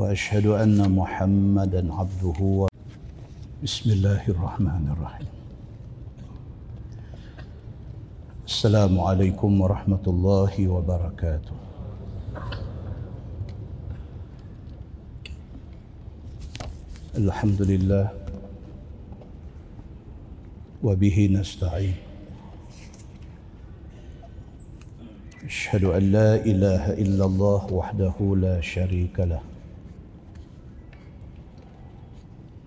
وأشهد أن محمدا عبده و... بسم الله الرحمن الرحيم. السلام عليكم ورحمة الله وبركاته. الحمد لله وبه نستعين. أشهد أن لا إله إلا الله وحده لا شريك له.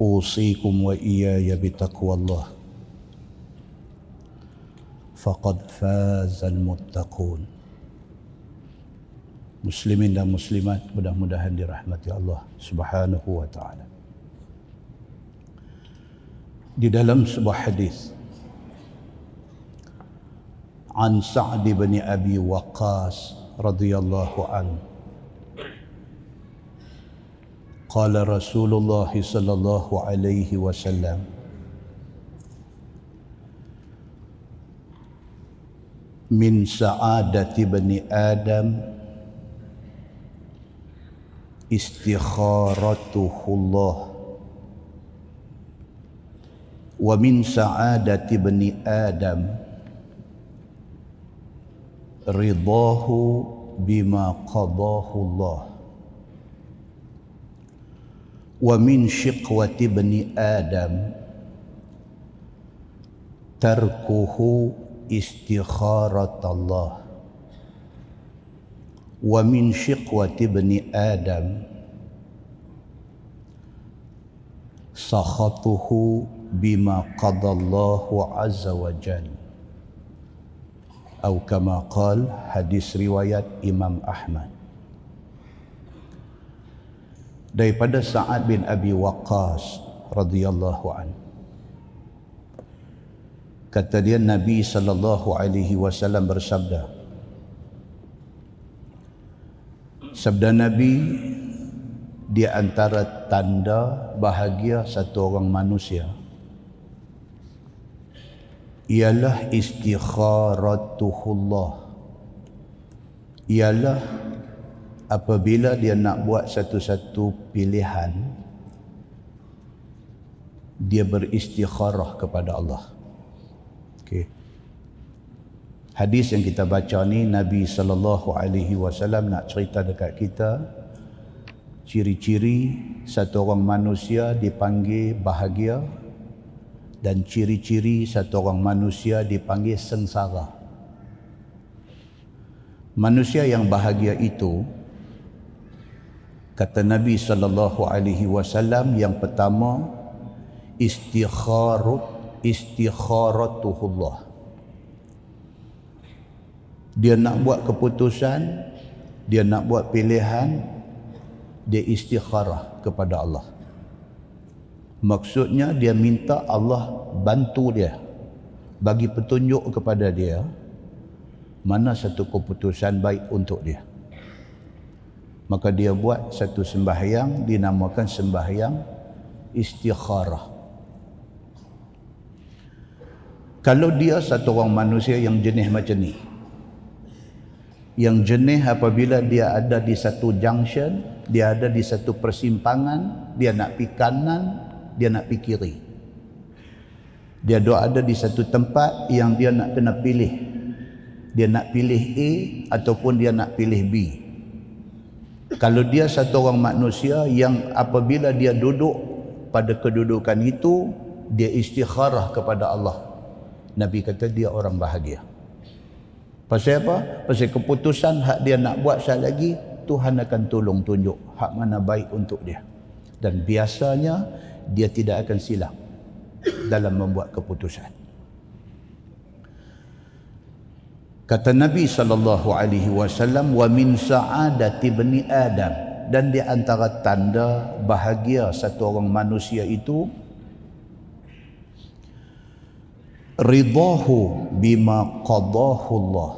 اوصيكم واياي بتقوى الله فقد فاز المتقون muslimin dan muslimat mudah-mudahan dirahmati Allah Subhanahu wa taala di dalam sebuah hadis عن سعد بن ابي وقاص رضي الله قال رسول الله صلى الله عليه وسلم. من سعادة بني آدم استخارته الله. ومن سعادة بني آدم رضاه بما قضاه الله. ومن شقوة ابن آدم تركه استخارة الله. ومن شقوة ابن آدم سخطه بما قضى الله عز وجل. أو كما قال حديث رواية إمام أحمد. Daripada Sa'ad bin Abi Waqqas radhiyallahu an. Kata dia Nabi sallallahu alaihi wasallam bersabda. Sabda Nabi di antara tanda bahagia satu orang manusia ialah istikharatuhullah ialah apabila dia nak buat satu-satu pilihan dia beristikharah kepada Allah. Okey. Hadis yang kita baca ni Nabi sallallahu alaihi wasallam nak cerita dekat kita ciri-ciri satu orang manusia dipanggil bahagia dan ciri-ciri satu orang manusia dipanggil sengsara. Manusia yang bahagia itu kata Nabi sallallahu alaihi wasallam yang pertama istikharat istikharatuhullah. Dia nak buat keputusan dia nak buat pilihan dia istikharah kepada Allah. Maksudnya dia minta Allah bantu dia bagi petunjuk kepada dia mana satu keputusan baik untuk dia maka dia buat satu sembahyang dinamakan sembahyang istikharah. Kalau dia satu orang manusia yang jenis macam ni yang jenis apabila dia ada di satu junction dia ada di satu persimpangan dia nak pergi kanan dia nak pergi kiri. Dia ada di satu tempat yang dia nak kena pilih. Dia nak pilih A ataupun dia nak pilih B Kalau dia satu orang manusia yang apabila dia duduk pada kedudukan itu, dia istikharah kepada Allah. Nabi kata dia orang bahagia. Pasal apa? Pasal keputusan hak dia nak buat sekali lagi, Tuhan akan tolong tunjuk hak mana baik untuk dia. Dan biasanya dia tidak akan silap dalam membuat keputusan. Kata Nabi sallallahu alaihi wasallam wa min sa'adati bani Adam dan di antara tanda bahagia satu orang manusia itu ridahu bima qadahu Allah.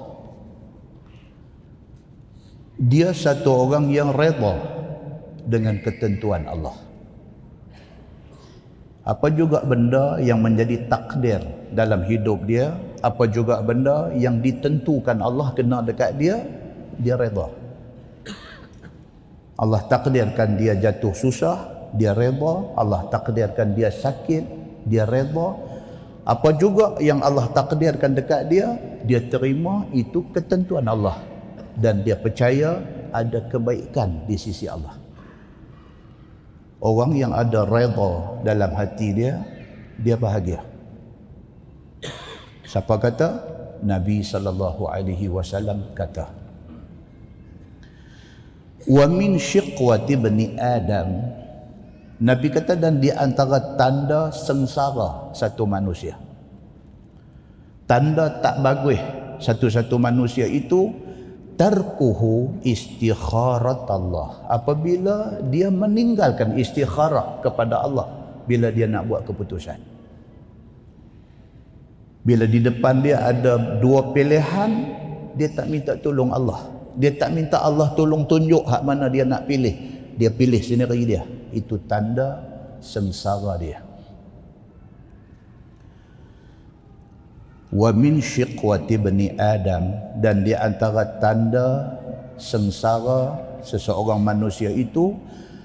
Dia satu orang yang redha dengan ketentuan Allah. Apa juga benda yang menjadi takdir dalam hidup dia apa juga benda yang ditentukan Allah kena dekat dia dia redha Allah takdirkan dia jatuh susah dia redha Allah takdirkan dia sakit dia redha apa juga yang Allah takdirkan dekat dia dia terima itu ketentuan Allah. Dan dia percaya ada kebaikan di sisi Allah orang yang ada redha dalam hati dia dia bahagia Siapa kata? Nabi sallallahu alaihi wasallam kata. Wa min shiqwati bani Adam Nabi kata dan di antara tanda sengsara satu manusia. Tanda tak bagus satu-satu manusia itu tarkuhu istikharat Allah. Apabila dia meninggalkan istikharah kepada Allah bila dia nak buat keputusan. Bila di depan dia ada dua pilihan, dia tak minta tolong Allah. Dia tak minta Allah tolong tunjuk hak mana dia nak pilih. Dia pilih sendiri dia. Itu tanda sengsara dia. Wa min syiqwati bani Adam dan di antara tanda sengsara seseorang manusia itu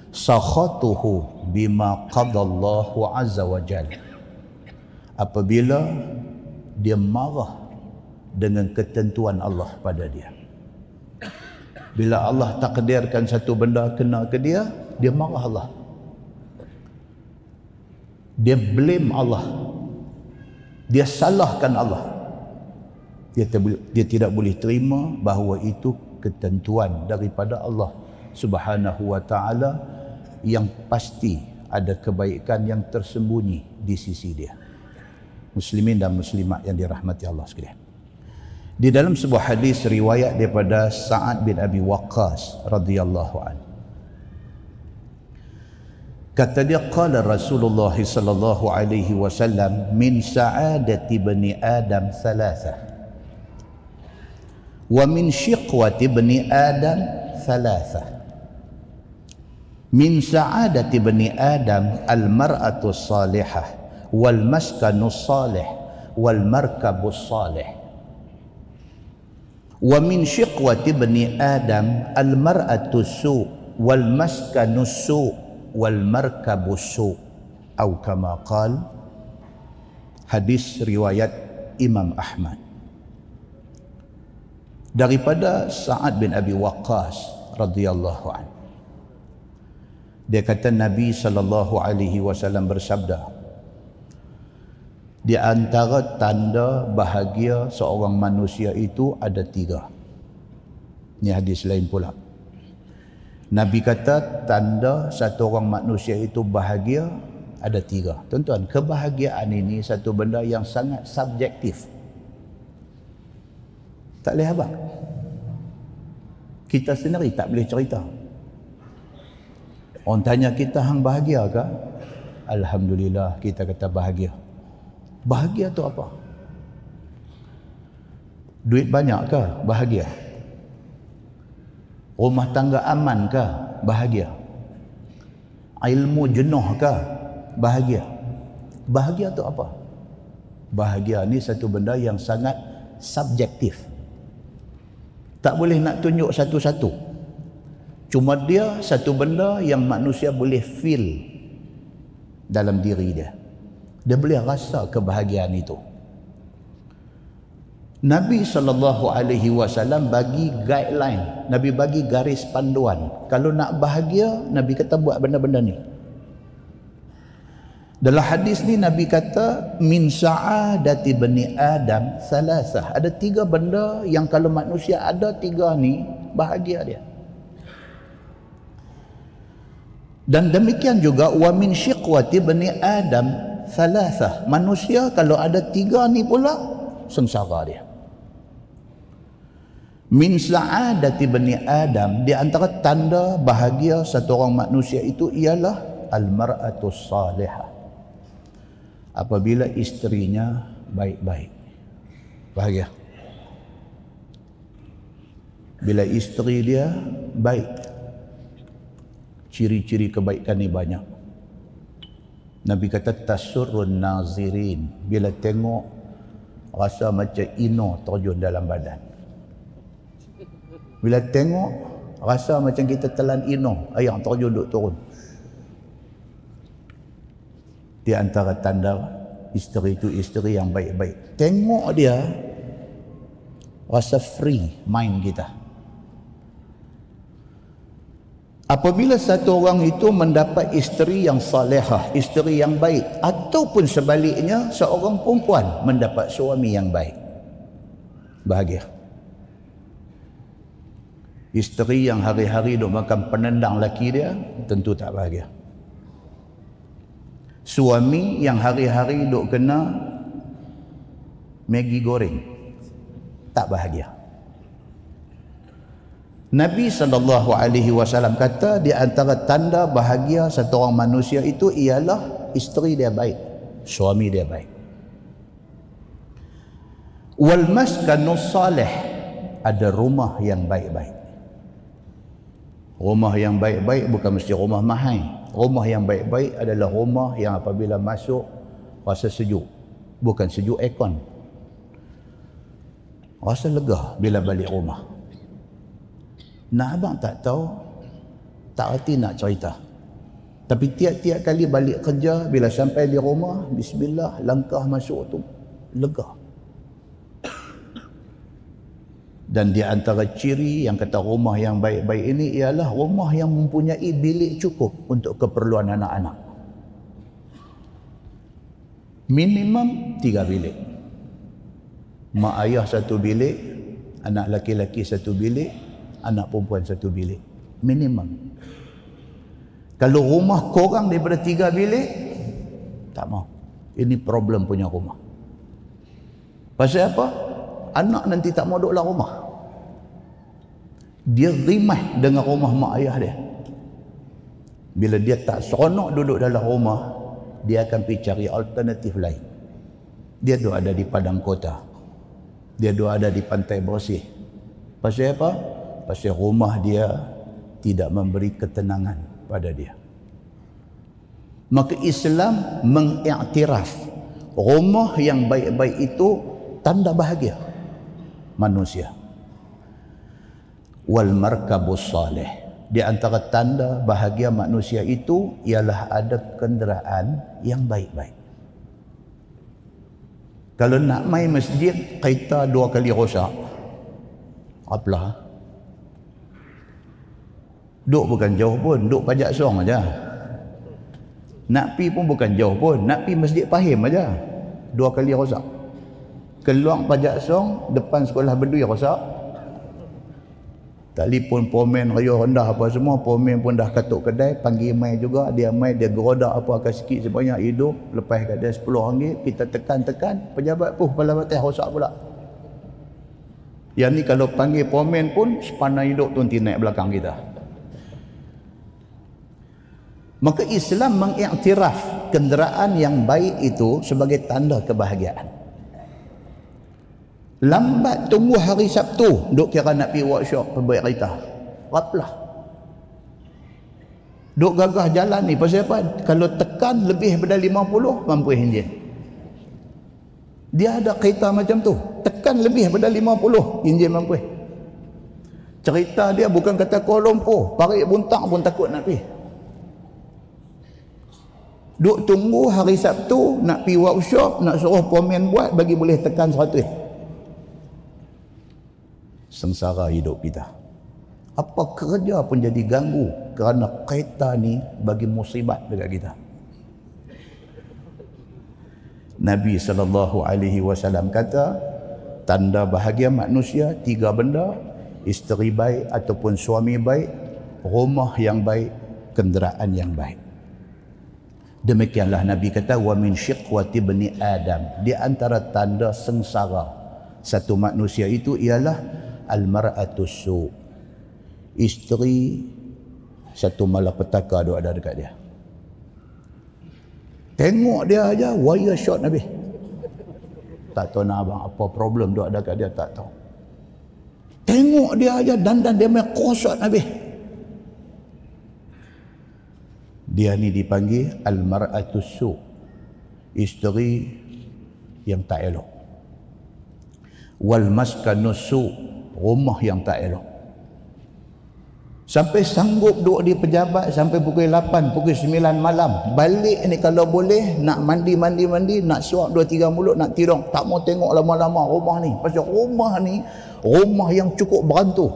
sakhatuhu bima qadallahu azza wa jalla. Apabila dia marah dengan ketentuan Allah pada dia. Bila Allah takdirkan satu benda kena ke dia, dia marah Allah. Dia blame Allah. Dia salahkan Allah. Dia, dia tidak boleh terima bahawa itu ketentuan daripada Allah Subhanahu wa taala yang pasti ada kebaikan yang tersembunyi di sisi dia muslimin dan muslimat yang dirahmati Allah sekalian. Di dalam sebuah hadis riwayat daripada Sa'ad bin Abi Waqqas radhiyallahu anhu. Kata dia qala Rasulullah sallallahu alaihi wasallam min sa'adati bani Adam thalatha. Wa min shiqwati bani Adam thalatha. Min sa'adati bani Adam al-mar'atu salihah wal maskanus salih wal markabus salih wa min shiqwati bani adam al mar'atu su wal maskanus su wal markabus su atau kama qal hadis riwayat Imam Ahmad daripada Sa'ad bin Abi Waqqas radhiyallahu anhu dia kata Nabi sallallahu alaihi wasallam bersabda di antara tanda bahagia seorang manusia itu ada tiga. Ini hadis lain pula. Nabi kata tanda satu orang manusia itu bahagia ada tiga. Tuan-tuan, kebahagiaan ini satu benda yang sangat subjektif. Tak boleh apa? Kita sendiri tak boleh cerita. Orang tanya kita hang bahagia ke? Alhamdulillah kita kata bahagia. Bahagia tu apa? Duit banyak ke? Bahagia. Rumah tangga aman ke? Bahagia. Ilmu jenuh ke? Bahagia. Bahagia tu apa? Bahagia ni satu benda yang sangat subjektif. Tak boleh nak tunjuk satu-satu. Cuma dia satu benda yang manusia boleh feel dalam diri dia dia boleh rasa kebahagiaan itu Nabi sallallahu alaihi wasallam bagi guideline, Nabi bagi garis panduan. Kalau nak bahagia, Nabi kata buat benda-benda ni. Dalam hadis ni Nabi kata min sa'adati bani Adam salasah. Ada tiga benda yang kalau manusia ada tiga ni bahagia dia. Dan demikian juga wa min syiqwati bani Adam salasah. Manusia kalau ada tiga ni pula sengsara dia min sa'adati bani adam. Di antara tanda bahagia satu orang manusia itu ialah al-mar'atu salihah. Apabila isterinya baik-baik. Bahagia. Bila isteri dia baik ciri-ciri kebaikan ni banyak. Nabi kata tasurrun nazirin. Bila tengok rasa macam ino terjun dalam badan bila tengok rasa macam kita telan ino air terjun duk turun. Di antara tanda isteri itu isteri yang baik-baik. Tengok dia rasa free mind kita. Apabila satu orang itu mendapat isteri yang salehah, isteri yang baik ataupun sebaliknya seorang perempuan mendapat suami yang baik. Bahagia. Isteri yang hari-hari duk makan penendang laki dia tentu tak bahagia. Suami yang hari-hari duk kena Maggi goreng tak bahagia. Nabi sallallahu alaihi wasallam kata di antara tanda bahagia satu orang manusia itu ialah isteri dia baik, suami dia baik. Wal maskanus salih ada rumah yang baik-baik. Rumah yang baik-baik bukan mesti rumah mahal. Rumah yang baik-baik adalah rumah yang apabila masuk rasa sejuk. Bukan sejuk aircon. Rasa lega bila balik rumah. Nak abang tak tahu, tak erti nak cerita. Tapi tiap-tiap kali balik kerja, bila sampai di rumah, bismillah, langkah masuk tu, lega. Dan di antara ciri yang kata rumah yang baik-baik ini ialah rumah yang mempunyai bilik cukup untuk keperluan anak-anak. Minimum tiga bilik. Mak ayah satu bilik, anak laki-laki satu bilik, anak perempuan satu bilik. Minimum. Kalau rumah korang daripada tiga bilik, tak mau. Ini problem punya rumah. Pasal apa? anak nanti tak mau duduk dalam rumah dia rimah dengan rumah mak ayah dia. Bila dia tak seronok duduk dalam rumah dia akan pergi cari alternatif lain. Dia tu ada di padang kota. Dia tu ada di pantai bersih. Pasal apa? pasal rumah dia tidak memberi ketenangan pada dia. Maka Islam mengiktiraf rumah yang baik-baik itu tanda bahagia manusia. Wal markabus salih. Di antara tanda bahagia manusia itu ialah ada kenderaan yang baik-baik. Kalau nak main masjid, kereta dua kali rosak. Apalah. Duk bukan jauh pun, duk pajak song aja. Nak pi pun bukan jauh pun, nak pi masjid Pahim aja. Dua kali rosak keluar pajak song depan sekolah berdui rosak telefon pomen raya rendah apa semua pomen pun dah katuk kedai panggil mai juga dia mai dia gerodak apa akan sikit sebanyak hidup lepas kat dia 10 ringgit kita tekan-tekan pejabat pun kepala batas rosak pula. Yang ni kalau panggil pomen pun sepanah hidup tu nanti naik belakang kita. Maka Islam mengiktiraf kenderaan yang baik itu sebagai tanda kebahagiaan lambat tunggu hari Sabtu duk kira nak pergi workshop perbaik kereta. Raplah duk gagah jalan ni pasal apa? Kalau tekan lebih daripada 50 mampu enjin. Dia ada kereta macam tu. Tekan lebih daripada 50 enjin mampu. Cerita dia bukan kata Kuala Lumpur. Parik buntang pun takut nak pergi. Duk tunggu hari Sabtu nak pergi workshop nak suruh pomen buat bagi boleh tekan 100 sengsara hidup kita. Apa kerja pun jadi ganggu kerana kereta ni bagi musibat dekat kita. Nabi sallallahu alaihi wasallam kata tanda bahagia manusia tiga benda isteri baik ataupun suami baik rumah yang baik kenderaan yang baik demikianlah nabi kata wa min syiqwati bani adam di antara tanda sengsara satu manusia itu ialah al mar'atu su isteri satu malapetaka ada dekat dia Tengok dia aja wire shot Nabi. Tak tahu nak abang apa problem tu ada kat dia tak tahu. Tengok dia aja dandan dia main kosot Nabi. Dia ni dipanggil al-mar'atu su. Isteri yang tak elok. Wal maskanu su, rumah yang tak elok. Sampai sanggup duduk di pejabat sampai pukul 8, pukul 9 malam. Balik ni kalau boleh nak mandi, mandi, mandi, nak suap 2-3 mulut, nak tidur. Tak mau tengok lama-lama rumah ni. Pasal rumah ni, rumah yang cukup berantu.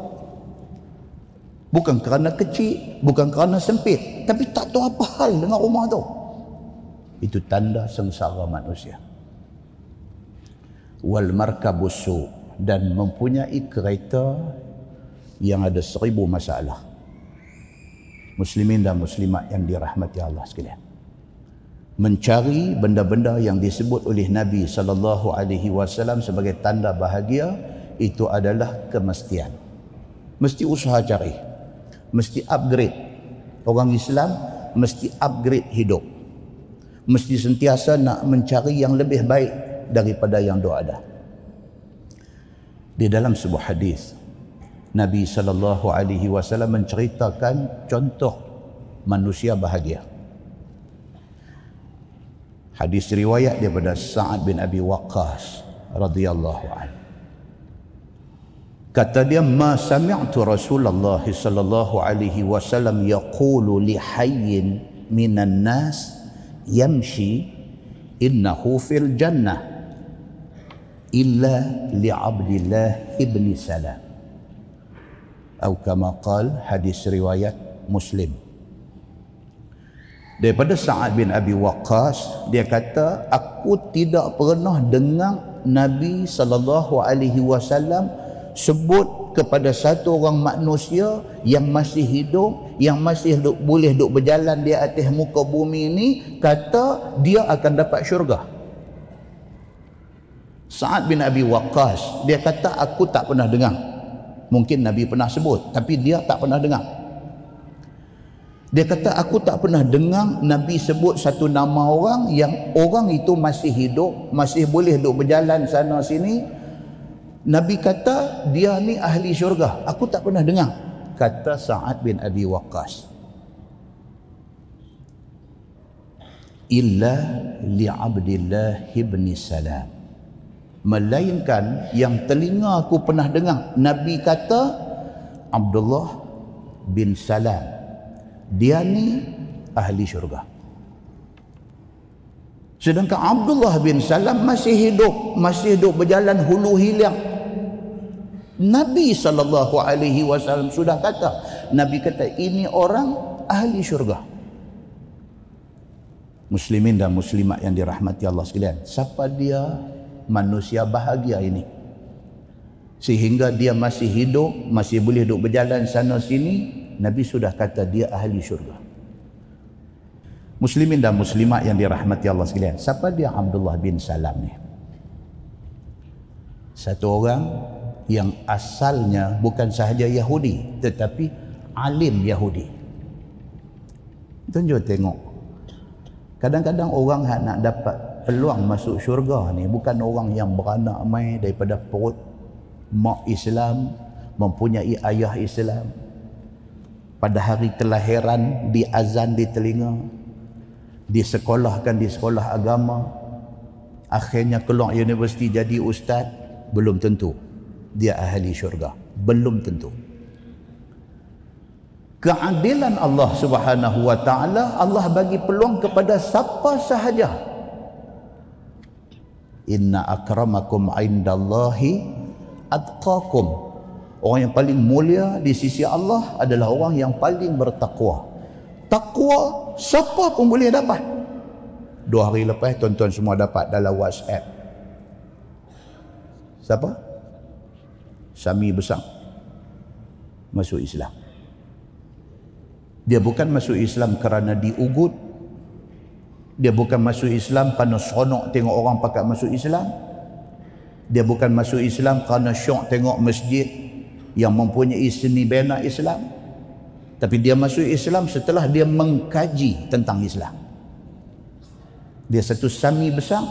Bukan kerana kecil, bukan kerana sempit. Tapi tak tahu apa hal dengan rumah tu. Itu tanda sengsara manusia. Wal markabusu dan mempunyai kereta yang ada seribu masalah. Muslimin dan muslimat yang dirahmati Allah sekalian. Mencari benda-benda yang disebut oleh Nabi sallallahu alaihi wasallam sebagai tanda bahagia itu adalah kemestian. Mesti usaha cari. Mesti upgrade. Orang Islam mesti upgrade hidup. Mesti sentiasa nak mencari yang lebih baik daripada yang doa ada. Di dalam sebuah hadis Nabi sallallahu alaihi wasallam menceritakan contoh manusia bahagia. Hadis riwayat daripada Sa'ad bin Abi Waqqas radhiyallahu anhu. Kata dia ma sami'tu Rasulullah sallallahu alaihi wasallam yaqulu li hayyin minan nas yamshi innahu fil jannah illa li Abdillah ibn Salam. Atau kama qal hadis riwayat Muslim. Daripada Sa'ad bin Abi Waqqas dia kata aku tidak pernah dengar Nabi sallallahu alaihi wasallam sebut kepada satu orang manusia yang masih hidup yang masih duk, boleh duk berjalan di atas muka bumi ini kata dia akan dapat syurga Sa'ad bin Abi Waqqas dia kata aku tak pernah dengar Mungkin Nabi pernah sebut tapi dia tak pernah dengar. Dia kata aku tak pernah dengar Nabi sebut satu nama orang yang orang itu masih hidup, masih boleh duduk berjalan sana sini. Nabi kata dia ni ahli syurga. Aku tak pernah dengar. Kata Sa'ad bin Abi Waqqas. Illa li'abdillah ibn Salam melainkan yang telinga aku pernah dengar Nabi kata Abdullah bin Salam. Dia ni ahli syurga. Sedangkan Abdullah bin Salam masih hidup masih hidup berjalan hulu hilang Nabi sallallahu alaihi wasallam sudah kata Nabi kata ini orang ahli syurga. Muslimin dan muslimat yang dirahmati Allah sekalian siapa dia manusia bahagia ini. Sehingga dia masih hidup masih boleh duduk berjalan sana sini Nabi sudah kata dia ahli syurga. Muslimin dan muslimat yang dirahmati Allah sekalian siapa dia? Abdullah bin Salam ni. Satu orang yang asalnya bukan sahaja Yahudi tetapi alim Yahudi. Tunjuk tengok. Kadang-kadang orang nak dapat peluang masuk syurga ni bukan orang yang beranak mai daripada perut. Mak Islam mempunyai ayah Islam. Pada hari kelahiran di azan di telinga disekolahkan di sekolah agama. Akhirnya keluar universiti jadi ustaz. Belum tentu dia ahli syurga. Belum tentu. Keadilan Allah Subhanahu wa taala Allah bagi peluang kepada siapa sahaja inna akramakum indallahi atqakum Orang yang paling mulia di sisi Allah adalah orang yang paling bertakwa. Takwa siapa pun boleh dapat. Dua hari lepas tuan-tuan semua dapat dalam WhatsApp. Siapa? Sami Besar. Masuk Islam. Dia bukan masuk Islam kerana diugut. Dia bukan masuk Islam kerana seronok tengok orang pakai masuk Islam. Dia bukan masuk Islam kerana syok tengok masjid yang mempunyai seni bina Islam. Tapi dia masuk Islam setelah dia mengkaji tentang Islam. Dia satu sami besar.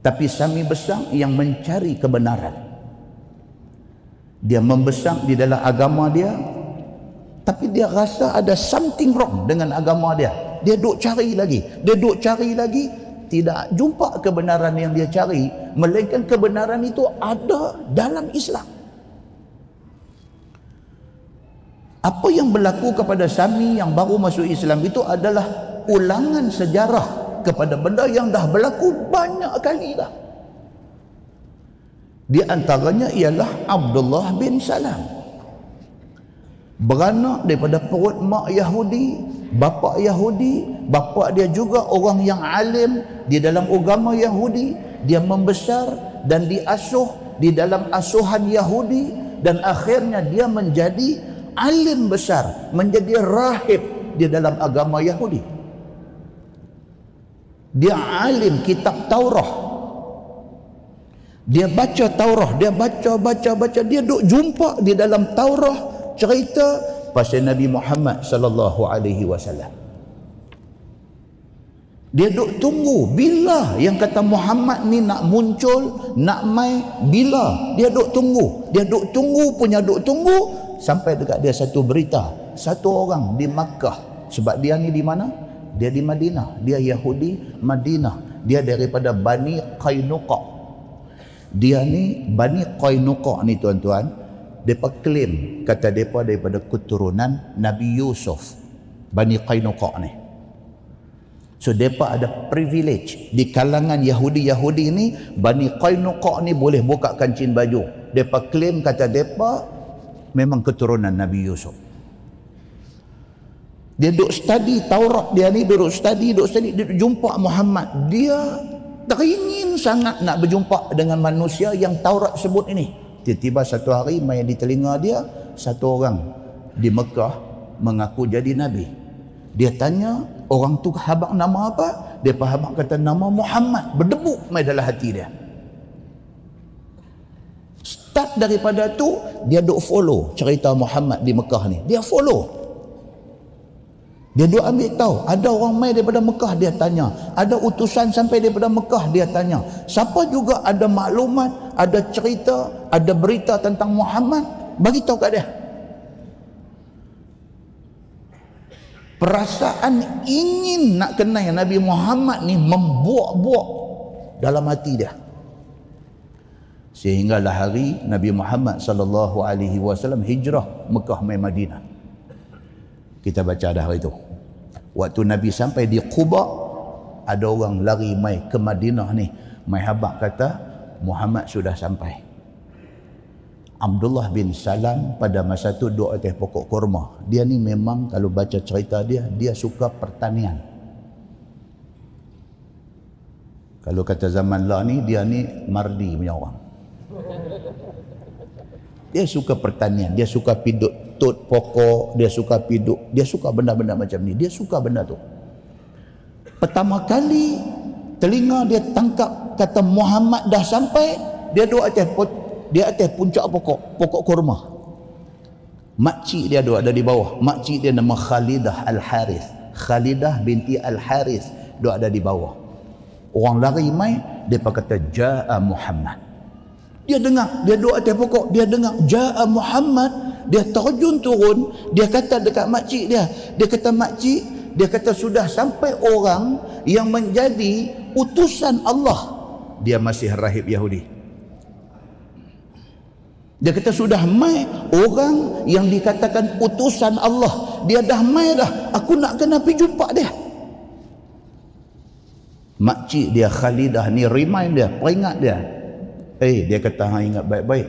Tapi sami besar yang mencari kebenaran. Dia membesar di dalam agama dia. Tapi dia rasa ada something wrong dengan agama dia. Dia duk cari lagi. Dia duk cari lagi. Tidak jumpa kebenaran yang dia cari. Melainkan kebenaran itu ada dalam Islam. Apa yang berlaku kepada Sami yang baru masuk Islam itu adalah ulangan sejarah kepada benda yang dah berlaku banyak kali dah. Di antaranya ialah Abdullah bin Salam. Beranak daripada perut mak Yahudi, bapa Yahudi, bapa dia juga orang yang alim di dalam agama Yahudi, dia membesar dan diasuh di dalam asuhan Yahudi dan akhirnya dia menjadi alim besar, menjadi rahib di dalam agama Yahudi. Dia alim kitab Taurah. Dia baca Taurah, dia baca baca baca, dia duk jumpa di dalam Taurah cerita pasal Nabi Muhammad sallallahu alaihi wasallam. Dia duk tunggu bila yang kata Muhammad ni nak muncul, nak mai bila. Dia duk tunggu. Dia duk tunggu punya duk tunggu sampai dekat dia satu berita. Satu orang di Makkah. Sebab dia ni di mana? dia di Madinah dia Yahudi Madinah dia daripada Bani Qainuqa dia ni Bani Qainuqa ni tuan-tuan depa claim kata depa daripada keturunan Nabi Yusuf Bani Qainuqa ni so depa ada privilege di kalangan Yahudi-Yahudi ni Bani Qainuqa ni boleh buka kancing baju depa claim kata depa memang keturunan Nabi Yusuf dia duduk study Taurat dia ni duduk study, duduk study, dia jumpa Muhammad. Dia teringin sangat nak berjumpa dengan manusia yang Taurat sebut ini. Tiba-tiba satu hari main di telinga dia, satu orang di Mekah mengaku jadi Nabi. Dia tanya, orang tu habak nama apa? Dia habak kata nama Muhammad. Berdebu main dalam hati dia. Start daripada tu, dia duk follow cerita Muhammad di Mekah ni. Dia follow. Dia duk ambil tahu. Ada orang mai daripada Mekah dia tanya. Ada utusan sampai daripada Mekah dia tanya. Siapa juga ada maklumat, ada cerita, ada berita tentang Muhammad, bagi tahu kat dia. Perasaan ingin nak kenal Nabi Muhammad ni membuak-buak dalam hati dia. Sehinggalah hari Nabi Muhammad sallallahu alaihi wasallam hijrah Mekah mai Madinah kita baca dah hari itu waktu Nabi sampai di Quba ada orang lari mai ke Madinah ni. Mai habak kata Muhammad sudah sampai. Abdullah bin Salam pada masa tu duduk atas pokok kurma. Dia ni memang kalau baca cerita dia dia suka pertanian. Kalau kata zaman lah ni dia ni mardi punya orang dia suka pertanian dia suka piduk tut pokok, dia suka piduk, dia suka benda-benda macam ni. Dia suka benda tu. Pertama kali telinga dia tangkap kata Muhammad dah sampai, dia duduk atas dia atas puncak pokok, pokok kurma. Makcik dia duduk ada di bawah. Makcik dia nama Khalidah Al-Harith. Khalidah binti Al-Harith duduk ada di bawah. Orang lari mai, dia kata Ja'a Muhammad. Dia dengar, dia duduk atas pokok, dia dengar Ja'a Muhammad. Dia terjun turun dia kata dekat makcik dia dia kata makcik dia kata sudah sampai orang yang menjadi utusan Allah. Dia masih rahib Yahudi. Dia kata sudah mai orang yang dikatakan utusan Allah. Dia dah mai dah aku nak kena pergi jumpa dia. Makcik dia Khalidah ni remind dia peringat dia eh dia kata ha ingat baik-baik.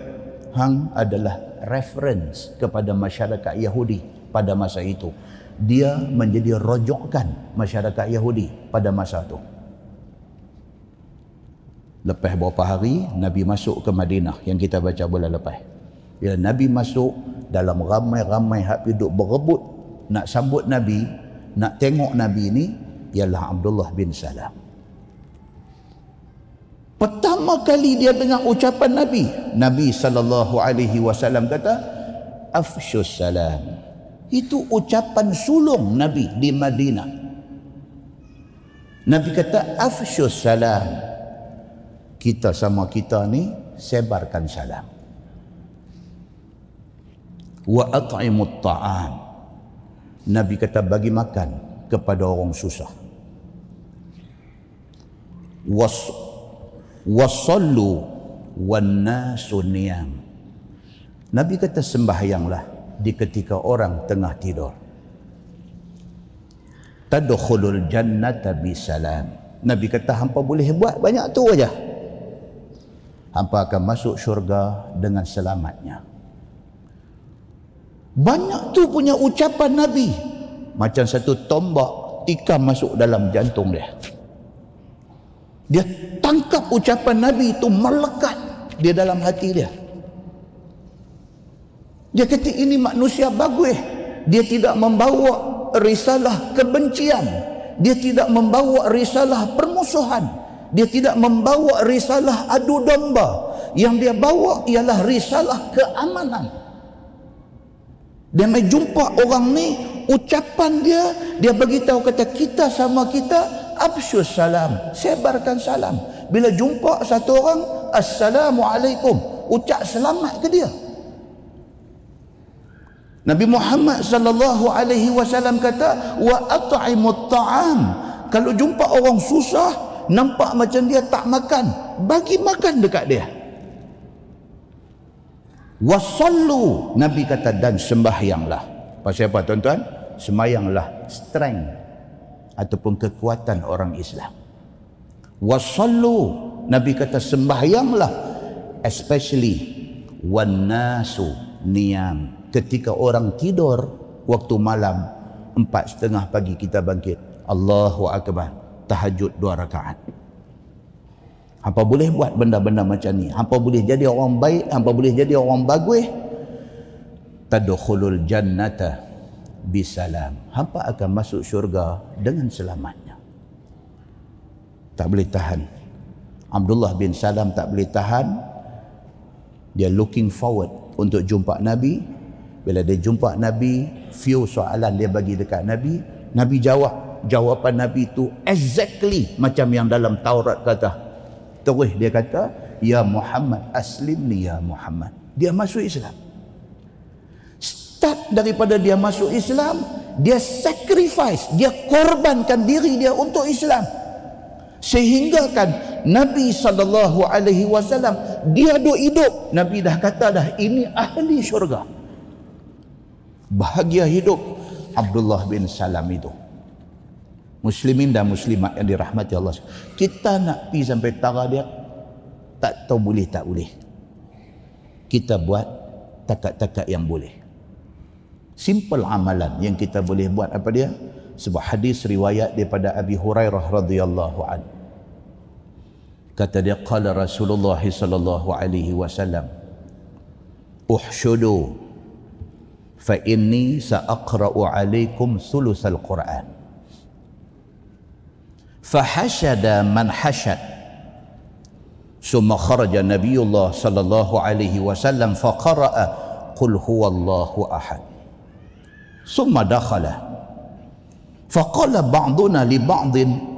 Hang adalah reference kepada masyarakat Yahudi pada masa itu. Dia menjadi rojokkan masyarakat Yahudi pada masa itu. Lepas beberapa hari Nabi masuk ke Madinah yang kita baca bulan lepas. Bila Nabi masuk dalam ramai-ramai hak duduk berebut nak sambut Nabi nak tengok Nabi ini ialah Abdullah bin Salam pertama kali dia dengar ucapan Nabi. Nabi sallallahu alaihi wasallam kata afsyus salam. Itu ucapan sulung Nabi di Madinah. Nabi kata afsyus salam. Kita sama kita ni sebarkan salam. Wa at'imut ta'am. Nabi kata bagi makan kepada orang susah. Was wasallu wan nasu niyam nabi kata sembahyanglah di ketika orang tengah tidur tadkhulul jannata bisalam nabi kata hampa boleh buat banyak tu aja hampa akan masuk syurga dengan selamatnya. Banyak tu punya ucapan Nabi. Macam satu tombak tikam masuk dalam jantung dia. Dia tangkap ucapan Nabi itu melekat di dalam hati dia. Dia kata ini manusia bagus. Dia tidak membawa risalah kebencian. Dia tidak membawa risalah permusuhan. Dia tidak membawa risalah adu domba. Yang dia bawa ialah risalah keamanan. Dia mai jumpa orang ni, ucapan dia, dia beritahu kata kita sama kita, absyus salam, sebarkan salam. Bila jumpa satu orang, assalamualaikum, ucap selamat ke dia. Nabi Muhammad sallallahu alaihi wasallam kata wa at'imut ta'am. Kalau jumpa orang susah, nampak macam dia tak makan bagi makan dekat dia. Wasallu nabi kata dan sembahyanglah pasal apa tuan-tuan? Sembahyanglah strength ataupun kekuatan orang Islam wasallu nabi kata sembahyanglah especially wan nasu niyam ketika orang tidur waktu malam empat setengah pagi kita bangkit Allahu Akbar tahajud dua rakaat. Hampa boleh buat benda-benda macam ni. Hampa boleh jadi orang baik, hampa boleh jadi orang bagus. Tadkhulul jannata bisalam. Hampa akan masuk syurga dengan selamatnya. Tak boleh tahan. Abdullah bin Salam tak boleh tahan. Dia looking forward untuk jumpa Nabi. Bila dia jumpa Nabi, few soalan dia bagi dekat Nabi. Nabi jawab, jawapan Nabi itu exactly macam yang dalam Taurat kata. Terus dia kata, Ya Muhammad, aslim ni Ya Muhammad. Dia masuk Islam. Start daripada dia masuk Islam, dia sacrifice, dia korbankan diri dia untuk Islam. Sehingga kan Nabi sallallahu alaihi wasallam dia duk hidup. Nabi dah kata dah ini ahli syurga. Bahagia hidup Abdullah bin Salam itu muslimin dan muslimat yang dirahmati Allah kita nak pi sampai tara dia tak tahu boleh tak boleh kita buat takat-takat yang boleh simple amalan yang kita boleh buat apa dia sebuah hadis riwayat daripada Abi Hurairah radhiyallahu an kata dia qala Rasulullah sallallahu alaihi wasallam uhshudu fa inni sa'aqra'u alaikum thulutsal quran فحشد من حشد ثم خرج نبي الله صلى الله عليه وسلم فقرأ قل هو الله أحد ثم دخل فقال بعضنا لبعض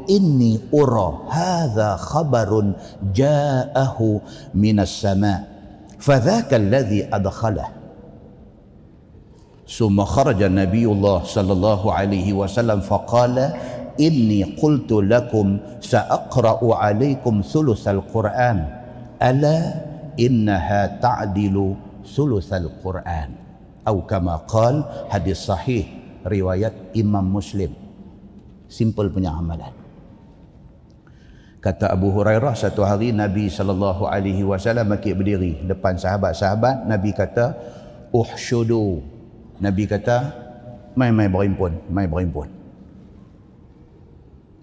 إني أرى هذا خبر جاءه من السماء فذاك الذي أدخله. ثم خرج النبي الله صلى الله عليه وسلم فقال inni qultu lakum sa'aqra'u alaikum sulusal Qur'an ala innaha ta'dilu sulusal Qur'an atau kama qal hadis sahih riwayat Imam Muslim. Simple punya amalan. Kata Abu Hurairah satu hari Nabi sallallahu alaihi wasallam maki berdiri depan sahabat-sahabat Nabi kata uhshudu. Nabi kata mai mai berimpun mai berimpun.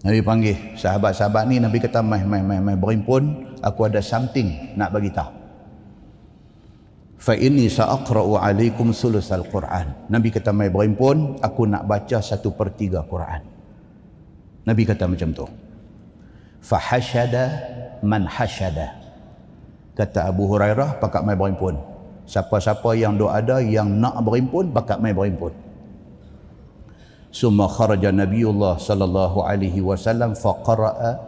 Nabi panggil sahabat-sahabat ni Nabi kata mai mai mai mai berimpun. Aku ada something nak bagi tahu fa inni sa'aqra'u alaikum sulusal Quran. Nabi kata mai berimpun aku nak baca satu per tiga Quran. Nabi kata macam tu. Fahashada man hashada. Kata Abu Hurairah pakat mai berimpun siapa-siapa yang doa ada yang nak berimpun pakat mai berimpun summa kharaja nabiullah sallallahu alaihi wasallam faqara'a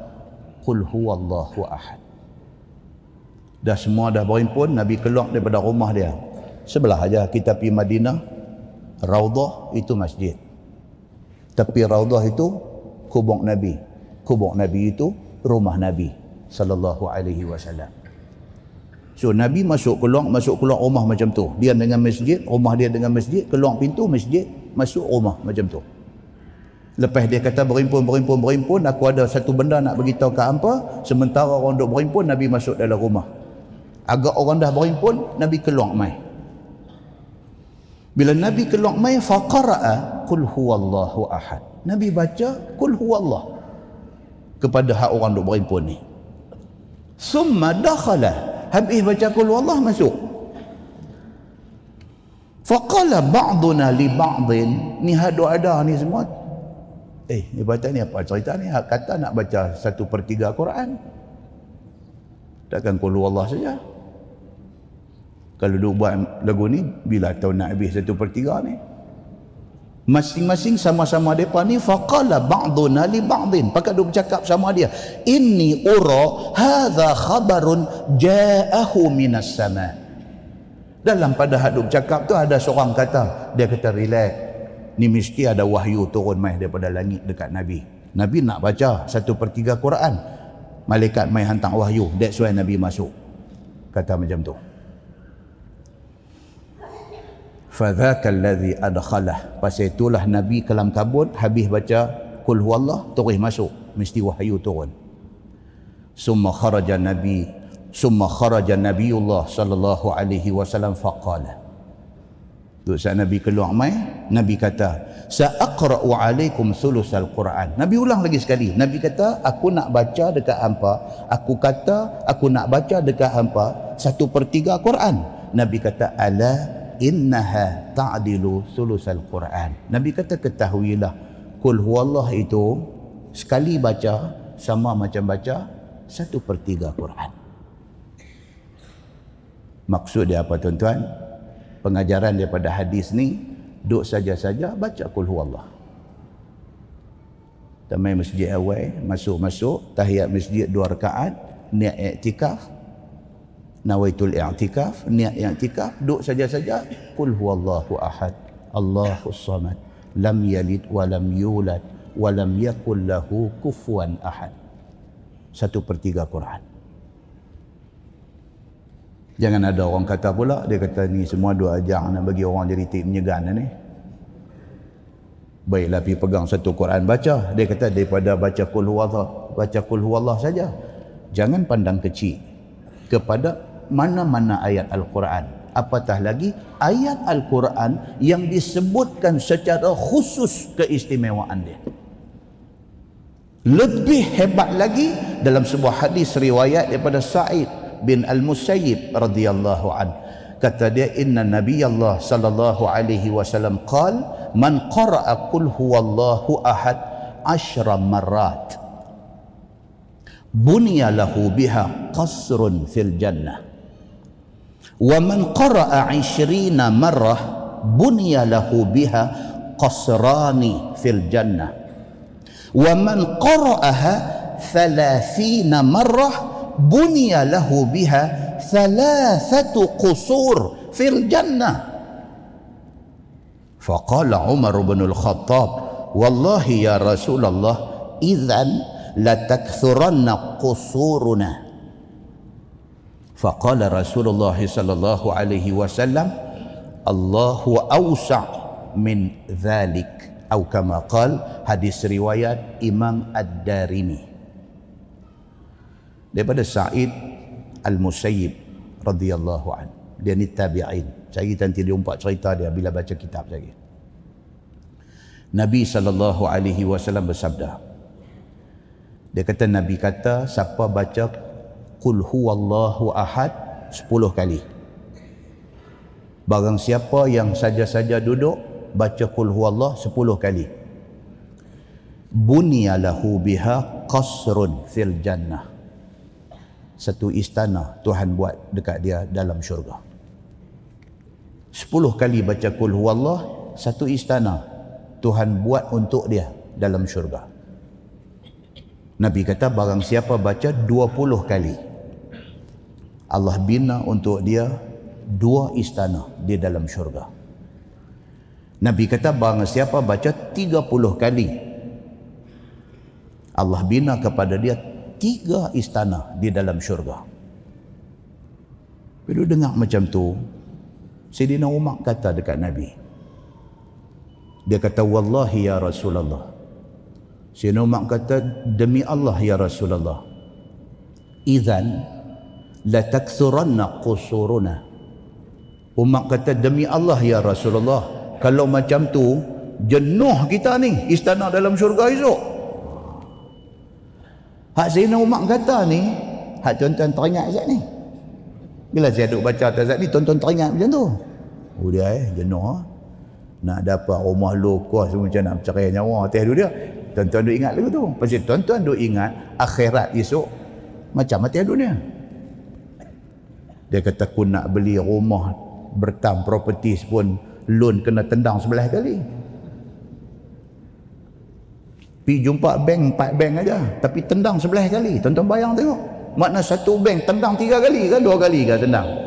qul huwallahu ahad dah semua dah berimpun nabi keluar daripada rumah dia sebelah aja kita pergi Madinah Raudhah itu masjid tapi Raudhah itu kubur Nabi kubur Nabi itu rumah Nabi sallallahu alaihi wasallam. So Nabi masuk keluar masuk keluar rumah macam tu. Dia dengan masjid, rumah dia dengan masjid, keluar pintu masjid, masuk rumah macam tu. Lepas dia kata berimpun, berimpun, berimpun, aku ada satu benda nak beritahu ke hampa, sementara orang duk berimpun, Nabi masuk dalam rumah. Agak orang dah berimpun, Nabi keluar mai. Bila Nabi keluar mai, faqara'a qul huwallahu ahad. Nabi baca qul huwallahu kepada hak orang duk berimpun ni. Summa dakhala. Habis baca qul wallah masuk. Faqala ba'duna li ba'din. Ni hadu ada ni semua. Eh ni baca ni apa? Cerita ni hak kata nak baca satu per tiga Quran. Takkan qul wallah saja kalau duk buat lagu ni bila tahu nak habis satu per tiga ni? Masing-masing sama-sama depa ni faqala ba'duna li ba'din. Pakat duk bercakap sama dia. Inni ura hadza khabarun ja'ahu minas sama. Dalam pada haduk cakap tu ada seorang kata dia kata relax. Ni mesti ada wahyu turun mai daripada langit dekat nabi. Nabi nak baca satu per tiga Quran. Malaikat mai hantar wahyu. That's why nabi masuk. Kata macam tu fadzaka allazi adkhalah pasal itulah nabi kelam kabut habis baca kul huwallah terus masuk. Mesti wahyu turun. Summa kharaja nabi summa kharaja nabiullah sallallahu alaihi wasallam faqala. Tu saat nabi keluar mai nabi kata sa'aqra'u alaikum sulusal quran. Nabi ulang lagi sekali. Nabi kata aku nak baca dekat hampa. Aku kata aku nak baca dekat hampa satu per tiga quran. Nabi kata ala innaha ta'dilu sulusal Quran. Nabi kata ketahuilah kul huwallah itu sekali baca sama macam baca satu per tiga Quran. Maksud dia apa tuan-tuan? Pengajaran daripada hadis ni duk saja-saja baca kul huwallah. Tamai masjid awal, masuk-masuk, tahiyat masjid dua rakaat, niat iktikaf, nawaitul i'tikaf niat i'tikaf duk saja-saja. Qul huwallahu ahad Allahus samad. Lam yalid wa lam yulad wa lam yakul lahu kufuwan ahad. Satu per tiga Quran. Jangan ada orang kata pula dia kata ni semua dua ajar nak bagi orang jadi tik menyegan ni. Baiklah pergi pegang satu Quran baca. Dia kata daripada baca kul huwallah baca kul huwallah saja. Jangan pandang kecil. Kepada mana-mana ayat Al-Quran. Apatah lagi ayat Al-Quran yang disebutkan secara khusus keistimewaan dia. Lebih hebat lagi dalam sebuah hadis riwayat daripada Sa'id bin Al-Musayyib radhiyallahu an. Kata dia inna Nabi Allah sallallahu alaihi wasallam qal man qara'a qul huwallahu ahad ashra marrat bunya lahu biha qasrun fil jannah ومن قرأ عشرين مرة بني له بها قصران في الجنة. ومن قرأها ثلاثين مرة بني له بها ثلاثة قصور في الجنة. فقال عمر بن الخطاب والله يا رسول الله إذا لتكثرن قصورنا. Faqala Rasulullah sallallahu alaihi wasallam Allahu awsa' min dhalik. Atau kama qal hadis riwayat Imam Ad-Darimi. Daripada Sa'id Al-Musayyib radhiyallahu an dia ni tabi'in. Saya nanti dia umpat cerita dia bila baca kitab saya. Nabi sallallahu alaihi wasallam bersabda dia kata Nabi kata siapa baca qul huwallahu ahad 10 kali. Barang siapa yang saja-saja duduk baca qul huwallah 10 kali. Bunyalahu biha qasrun fil jannah satu istana Tuhan buat dekat dia dalam syurga. Sepuluh kali baca kul huwallah, satu istana Tuhan buat untuk dia dalam syurga. Nabi kata barang siapa baca dua puluh kali, Allah bina untuk dia dua istana di dalam syurga. Nabi kata barang siapa baca tiga puluh kali, Allah bina kepada dia tiga istana di dalam syurga. Bila dengar macam tu, Sayyidina Umar kata dekat Nabi. Dia kata, Wallahi ya Rasulullah. Sayyidina Umar kata, Demi Allah ya Rasulullah. Izan, la taksuranna qusuruna. Umar kata, Demi Allah ya Rasulullah. Kalau macam tu, jenuh kita ni istana dalam syurga esok. Hak Zainal Umar kata ni, hak tuan-tuan teringat Zat ni. Bila saya duduk baca atas ni, tuan-tuan teringat macam tu. Oh dia eh, jenuh ha? Nak dapat rumah lokos semua macam nak bercerai nyawa atas dia. Tuan-tuan duk ingat lagu tu. Pasal tuan-tuan duk ingat akhirat esok macam mati dunia. Dia kata aku nak beli rumah bertam property pun loan kena tendang sebelah kali. Pergi jumpa bank, empat bank aja. Tapi tendang sebelah kali. Tuan-tuan bayang tengok. Makna satu bank tendang tiga kali ke dua kali ke tendang?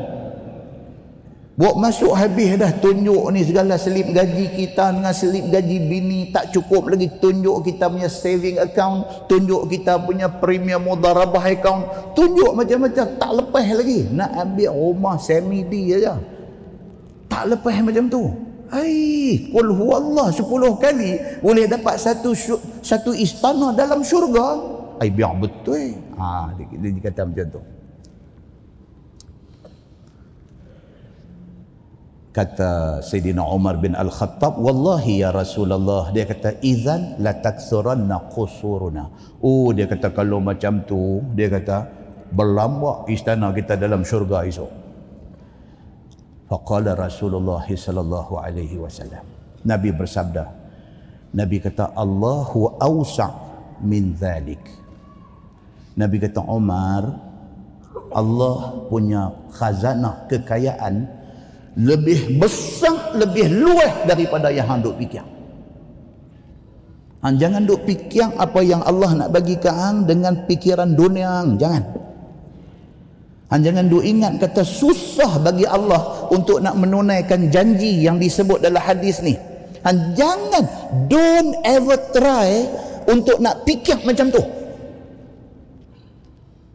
Buat masuk habis dah tunjuk ni segala selip gaji kita dengan selip gaji bini tak cukup lagi tunjuk kita punya saving account, tunjuk kita punya premium mudarabah account, tunjuk macam-macam tak lepas lagi. Nak ambil rumah semi D aja. Tak lepas macam tu. Hai, qul huwallah 10 kali boleh dapat satu satu istana dalam syurga. Ai biar betul. Ha, dia, dia, dia kata macam tu. Kata Sayyidina Umar bin Al-Khattab, Wallahi ya Rasulullah. Dia kata, Izan la taksuranna qusuruna. Oh, dia kata, kalau macam tu, dia kata, berlambak istana kita dalam syurga esok. Faqala Rasulullah sallallahu alaihi wasallam. Nabi bersabda. Nabi kata Allahu awsa' min dhalik. Nabi kata Umar Allah punya khazanah kekayaan lebih besar, lebih luas daripada yang hang duk fikir. Hang jangan duk fikir apa yang Allah nak bagi ke hang dengan fikiran dunia hang. Jangan. Han jangan duk ingat kata susah bagi Allah untuk nak menunaikan janji yang disebut dalam hadis ni. Han jangan don't ever try untuk nak fikir macam tu.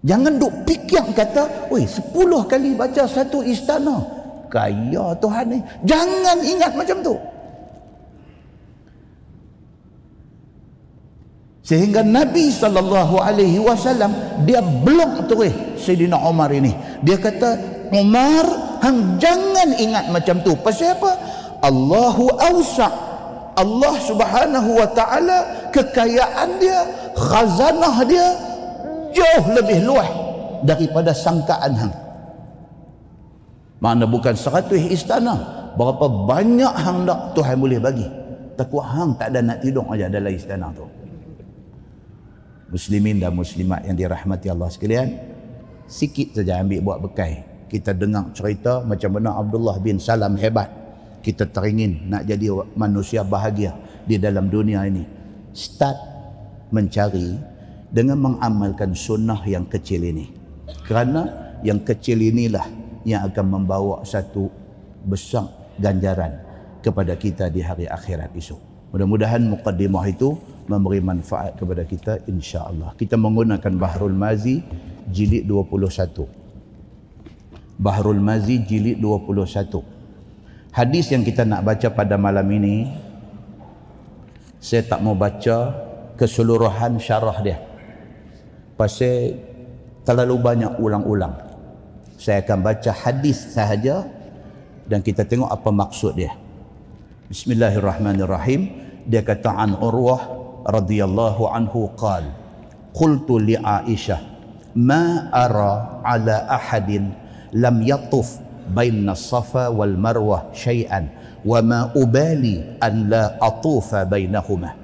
Jangan duk fikir kata, "Oi, 10 kali baca satu istana." Kaya Tuhan ni. Jangan ingat macam tu. Sehingga Nabi sallallahu alaihi wasallam dia blok terus Sayyidina Umar ini. Dia kata, "Umar, hang jangan ingat macam tu." Pasal apa? Allahu awsa. Allah Subhanahu wa taala kekayaan dia, khazanah dia jauh lebih luas daripada sangkaan hang. Mana bukan seratus istana, berapa banyak hang nak Tuhan boleh bagi. Takut hang tak ada nak tidur aja dalam istana tu. Muslimin dan muslimat yang dirahmati Allah sekalian sikit saja ambil buat bekai. Kita dengar cerita macam mana Abdullah bin Salam hebat. Kita teringin nak jadi manusia bahagia di dalam dunia ini. Start mencari dengan mengamalkan sunnah yang kecil ini. Kerana yang kecil inilah yang akan membawa satu besar ganjaran kepada kita di hari akhirat esok mudah-mudahan mukaddimah itu memberi manfaat kepada kita insya-Allah. Kita menggunakan Bahrul Mazi jilid 21. Bahrul Mazi jilid 21. Hadis yang kita nak baca pada malam ini saya tak mau baca keseluruhan syarah dia. Pasal terlalu banyak ulang-ulang saya akan baca hadis sahaja dan kita tengok apa maksud dia. Bismillahirrahmanirrahim. Dia kata an Urwah radhiyallahu anhu qal qultu li Aisyah ma ara ala ahadin lam yatuf baina safa wal marwah syai'an wa ma ubali an la atufa bainahuma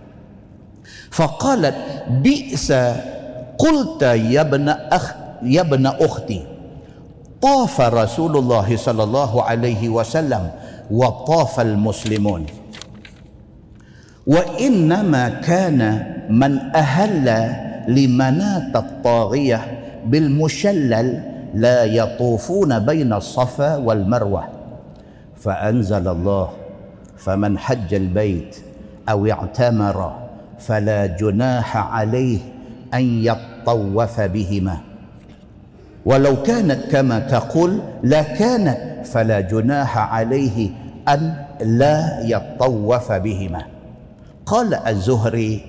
faqalat bi'sa qulta ya ibn akh ya ibn ukhti طاف رسول الله صلى الله عليه وسلم وطاف المسلمون. وإنما كان من أهل لمنات الطاغية بالمشلل لا يطوفون بين الصفا والمروة. فأنزل الله فمن حج البيت أو اعتمر فلا جناح عليه أن يطوف بهما. ولو كانت كما تقول لكانت فلا جناح عليه أن لا يطوف بهما. قال الزهري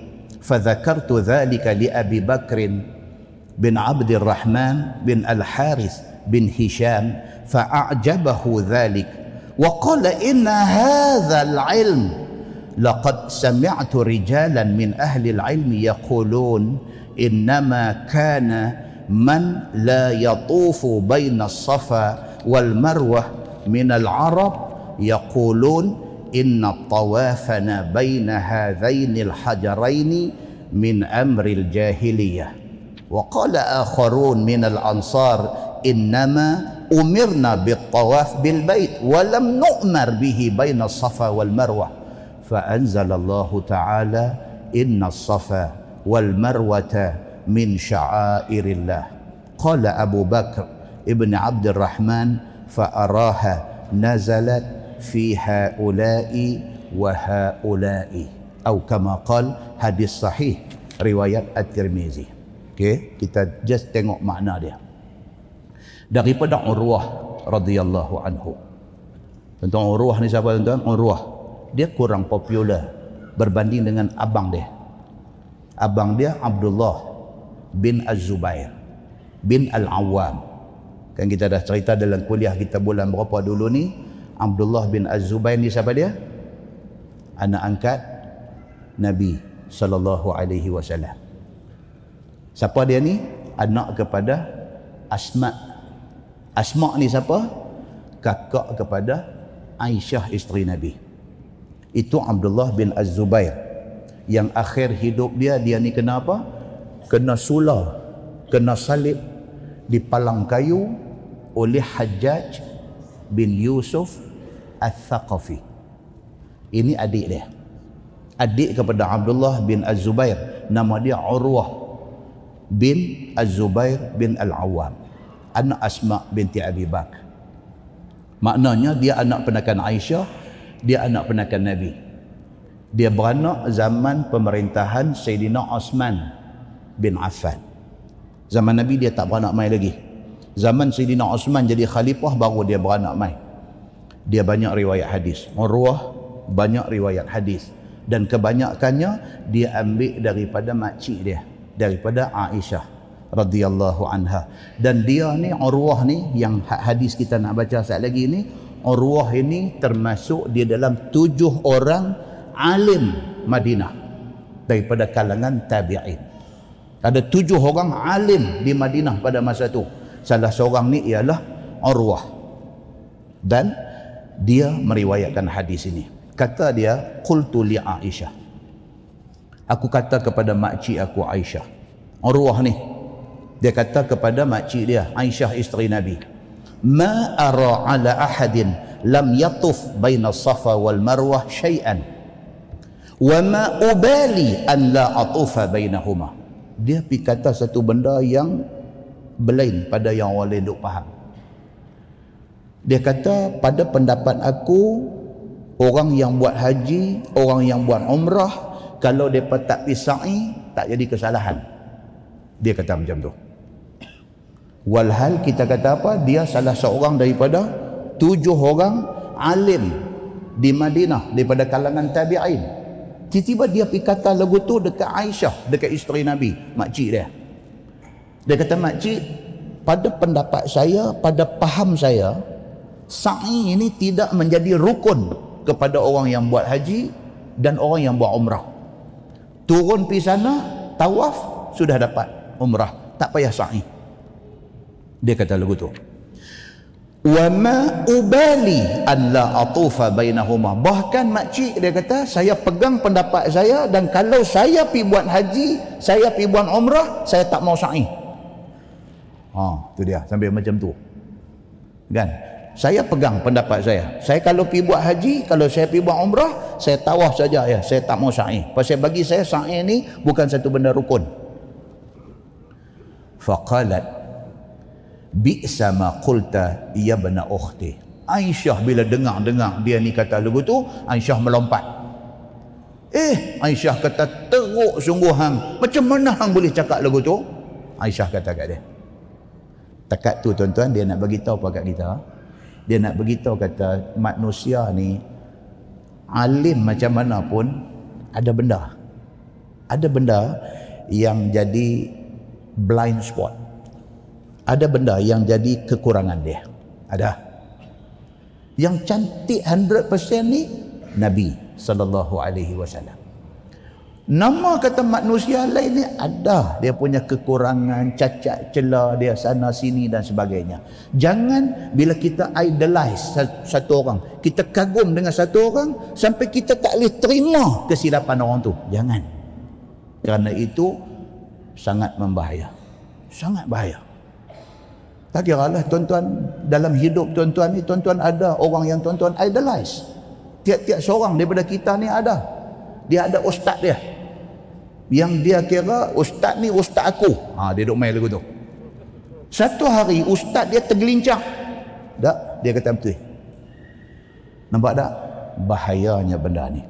فذكرت ذلك لأبي بكر بن عبد الرحمن بن الحارث بن هشام فأعجبه ذلك وقال إن هذا العلم لقد سمعت رجالا من أهل العلم يقولون إنما كان من لا يطوف بين الصفا والمروة من العرب يقولون إن الطوافنا بين هذين الحجرين من أمر الجاهلية. وقال آخرون من الأنصار إنما أمرنا بالطواف بالبيت ولم نؤمر به بين الصفا والمروة. فأنزل الله تعالى إن الصفا والمروة min sya'airillah. Qala Abu Bakr ibn Abdul Rahman fa araha nazalat fi haula'i wa haula'i. Atau kama qal hadis sahih riwayat at-Tirmizi. Okey kita just tengok makna dia. Daripada Urwah radhiyallahu anhu. Tentang Urwah ni siapa tuan Urwah. Dia kurang popular berbanding dengan abang dia. Abang dia Abdullah bin Az-Zubair bin Al-Awwam. Kan kita dah cerita dalam kuliah kita bulan berapa dulu ni? Abdullah bin Az-Zubair ni siapa dia? Anak angkat Nabi sallallahu alaihi wasallam. Siapa dia ni? Anak kepada Asma. Asma ni siapa? Kakak kepada Aisyah isteri Nabi. Itu Abdullah bin Az-Zubair. Yang akhir hidup dia dia ni kenapa kena sula kena salib di palang kayu oleh Hajjaj bin Yusuf Al-Thaqafi. Ini adik dia. Adik kepada Abdullah bin Az-Zubair. Nama dia Urwah bin Az-Zubair bin Al-Awwam. Anak Asma binti Abi Bakr. Maknanya dia anak penakan Aisyah dia anak penakan Nabi. Dia beranak zaman pemerintahan Sayyidina Osman bin Affan. Zaman Nabi dia tak beranak mai lagi. Zaman Sayyidina Osman jadi khalifah baru dia beranak mai. Dia banyak riwayat hadis. Urwah banyak riwayat hadis dan kebanyakannya dia ambil daripada makcik dia, daripada Aisyah radhiyallahu anha. Dan dia ni Urwah ni yang ha-, hadis kita nak baca saat lagi ni, Urwah ini termasuk dia dalam tujuh orang alim Madinah daripada kalangan tabi'in. Ada tujuh orang alim di Madinah pada masa itu. Salah seorang ni ialah Urwah. Dan dia meriwayatkan hadis ini. Kata dia, Qultu li Aisyah. Aku kata kepada makcik aku Aisyah. Urwah ni. Dia kata kepada makcik dia, Aisyah isteri Nabi. Ma ara ala ahadin lam yatuf baina safa wal marwah syai'an. Wa ma ubali an la atufa bainahuma dia pergi kata satu benda yang berlain pada yang orang lain duk faham. Dia kata pada pendapat aku orang yang buat haji orang yang buat umrah kalau mereka tak pergi sa'i tak jadi kesalahan. Dia kata macam tu. Walhal kita kata apa? Dia salah seorang daripada tujuh orang alim di Madinah daripada kalangan tabi'in Tiba-tiba dia pergi kata lagu tu dekat Aisyah, dekat isteri Nabi, makcik dia. Dia kata makcik, pada pendapat saya, pada paham saya, sa'i ini tidak menjadi rukun kepada orang yang buat haji dan orang yang buat umrah. Turun pergi sana, tawaf, sudah dapat umrah. Tak payah sa'i. Dia kata lagu tu. Wa ma ubali an la atufa bainahuma. Bahkan makcik dia kata, saya pegang pendapat saya dan kalau saya pi buat haji, saya pi buat umrah, saya tak mau sa'i. Ha, tu dia sampai macam tu. Kan? Saya pegang pendapat saya. Saya kalau pergi buat haji, kalau saya pergi buat umrah, saya tawaf saja ya. Saya tak mau sa'i. Pasal bagi saya sa'i ni bukan satu benda rukun. Faqalat bi'sa ma qulta ya bana ukhti. Aisyah bila dengar-dengar dia ni kata lagu tu, Aisyah melompat. Eh, Aisyah kata teruk sungguh hang. Macam mana hang boleh cakap lagu tu? Aisyah kata kat dia. Takat tu tuan-tuan dia nak bagi tahu apa kat kita dia nak beritahu kata manusia ni alim macam mana pun ada benda ada benda yang jadi blind spot ada benda yang jadi kekurangan dia ada yang cantik 100% ni Nabi sallallahu alaihi wasallam Nama kata manusia lain ni ada dia punya kekurangan, cacat celah dia sana sini dan sebagainya. Jangan bila kita idolize satu orang, kita kagum dengan satu orang sampai kita tak boleh terima kesilapan orang tu. Jangan. Kerana itu sangat membahaya. Sangat bahaya. Tak kira lah tuan-tuan dalam hidup tuan-tuan ni tuan-tuan ada orang yang tuan-tuan idolize. Tiap-tiap seorang daripada kita ni ada. Dia ada ustaz dia. Yang dia kira ustaz ni ustaz aku. Ha, dia duduk main lagu tu. Satu hari ustaz dia tergelincang. Tak? Dia kata betul. Nampak tak? Bahayanya benda ni.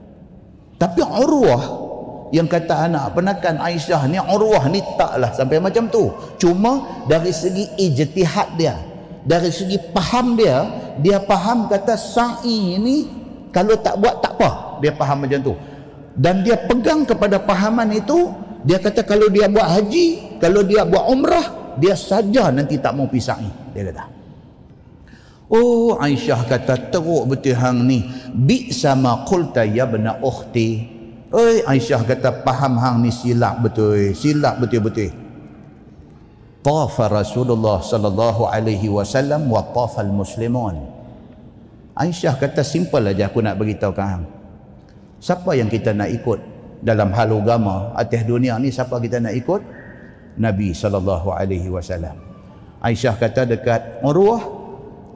Tapi Urwah yang kata anak penakan Aisyah ni Urwah ni taklah sampai macam tu. Cuma dari segi ijtihad dia dari segi faham dia dia faham kata sa'i ni kalau tak buat tak apa. Dia faham macam tu. Dan dia pegang kepada pahaman itu dia kata kalau dia buat haji kalau dia buat umrah dia saja nanti tak mau pisah dia kata. Oh Aisyah kata teruk betul hang ni. Bi sama qulta ya bna ukhti Oi Aisyah kata paham hang ni silap betul silap betul-betul tafa Rasulullah sallallahu alaihi wasallam wa tafa muslimun Aisyah kata simple aja aku nak beritahu kau hang Siapa yang kita nak ikut dalam hal agama atas dunia ni siapa kita nak ikut? Nabi sallallahu alaihi wasallam. Aisyah kata dekat Urwah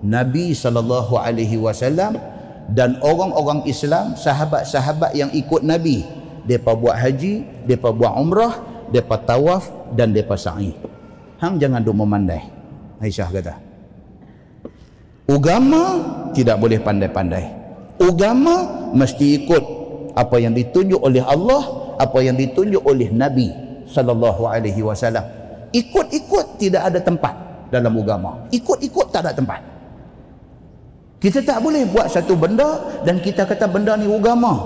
Nabi sallallahu alaihi wasallam dan orang-orang Islam sahabat-sahabat yang ikut Nabi depa buat haji, depa buat umrah, depa tawaf dan depa sa'i. Hang jangan duk memandai. Aisyah kata. Agama tidak boleh pandai-pandai. Agama mesti ikut apa yang ditunjuk oleh Allah apa yang ditunjuk oleh Nabi sallallahu alaihi wasallam ikut-ikut tidak ada tempat dalam agama ikut-ikut tak ada tempat kita tak boleh buat satu benda dan kita kata benda ni agama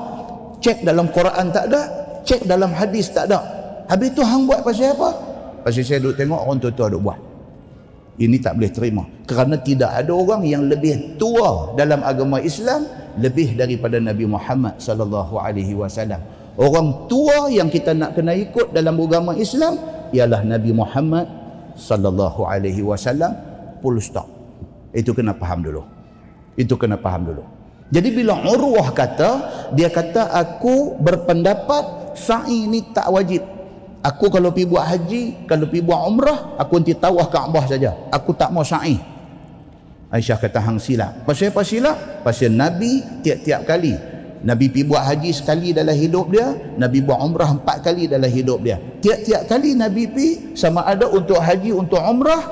cek dalam Quran tak ada cek dalam hadis tak ada. Habis tu hang buat pasal apa? Pasal saya duduk tengok orang tua-tua duduk buat. Ini tak boleh terima. Kerana tidak ada orang yang lebih tua dalam agama Islam lebih daripada Nabi Muhammad sallallahu alaihi wasallam. Orang tua yang kita nak kena ikut dalam agama Islam ialah Nabi Muhammad sallallahu alaihi wasallam. Full stop. Itu kena faham dulu itu kena faham dulu jadi bila Urwah kata dia kata aku berpendapat sa'i ni tak wajib Aku kalau pergi buat haji, kalau pergi buat umrah, aku nanti tawah Kaabah saja. Aku tak mau sa'i. Aisyah kata hang silap. Pasal apa silap? Pasal Nabi tiap-tiap kali. Nabi pergi buat haji sekali dalam hidup dia. Nabi buat umrah empat kali dalam hidup dia. Tiap-tiap kali Nabi pergi sama ada untuk haji, untuk umrah.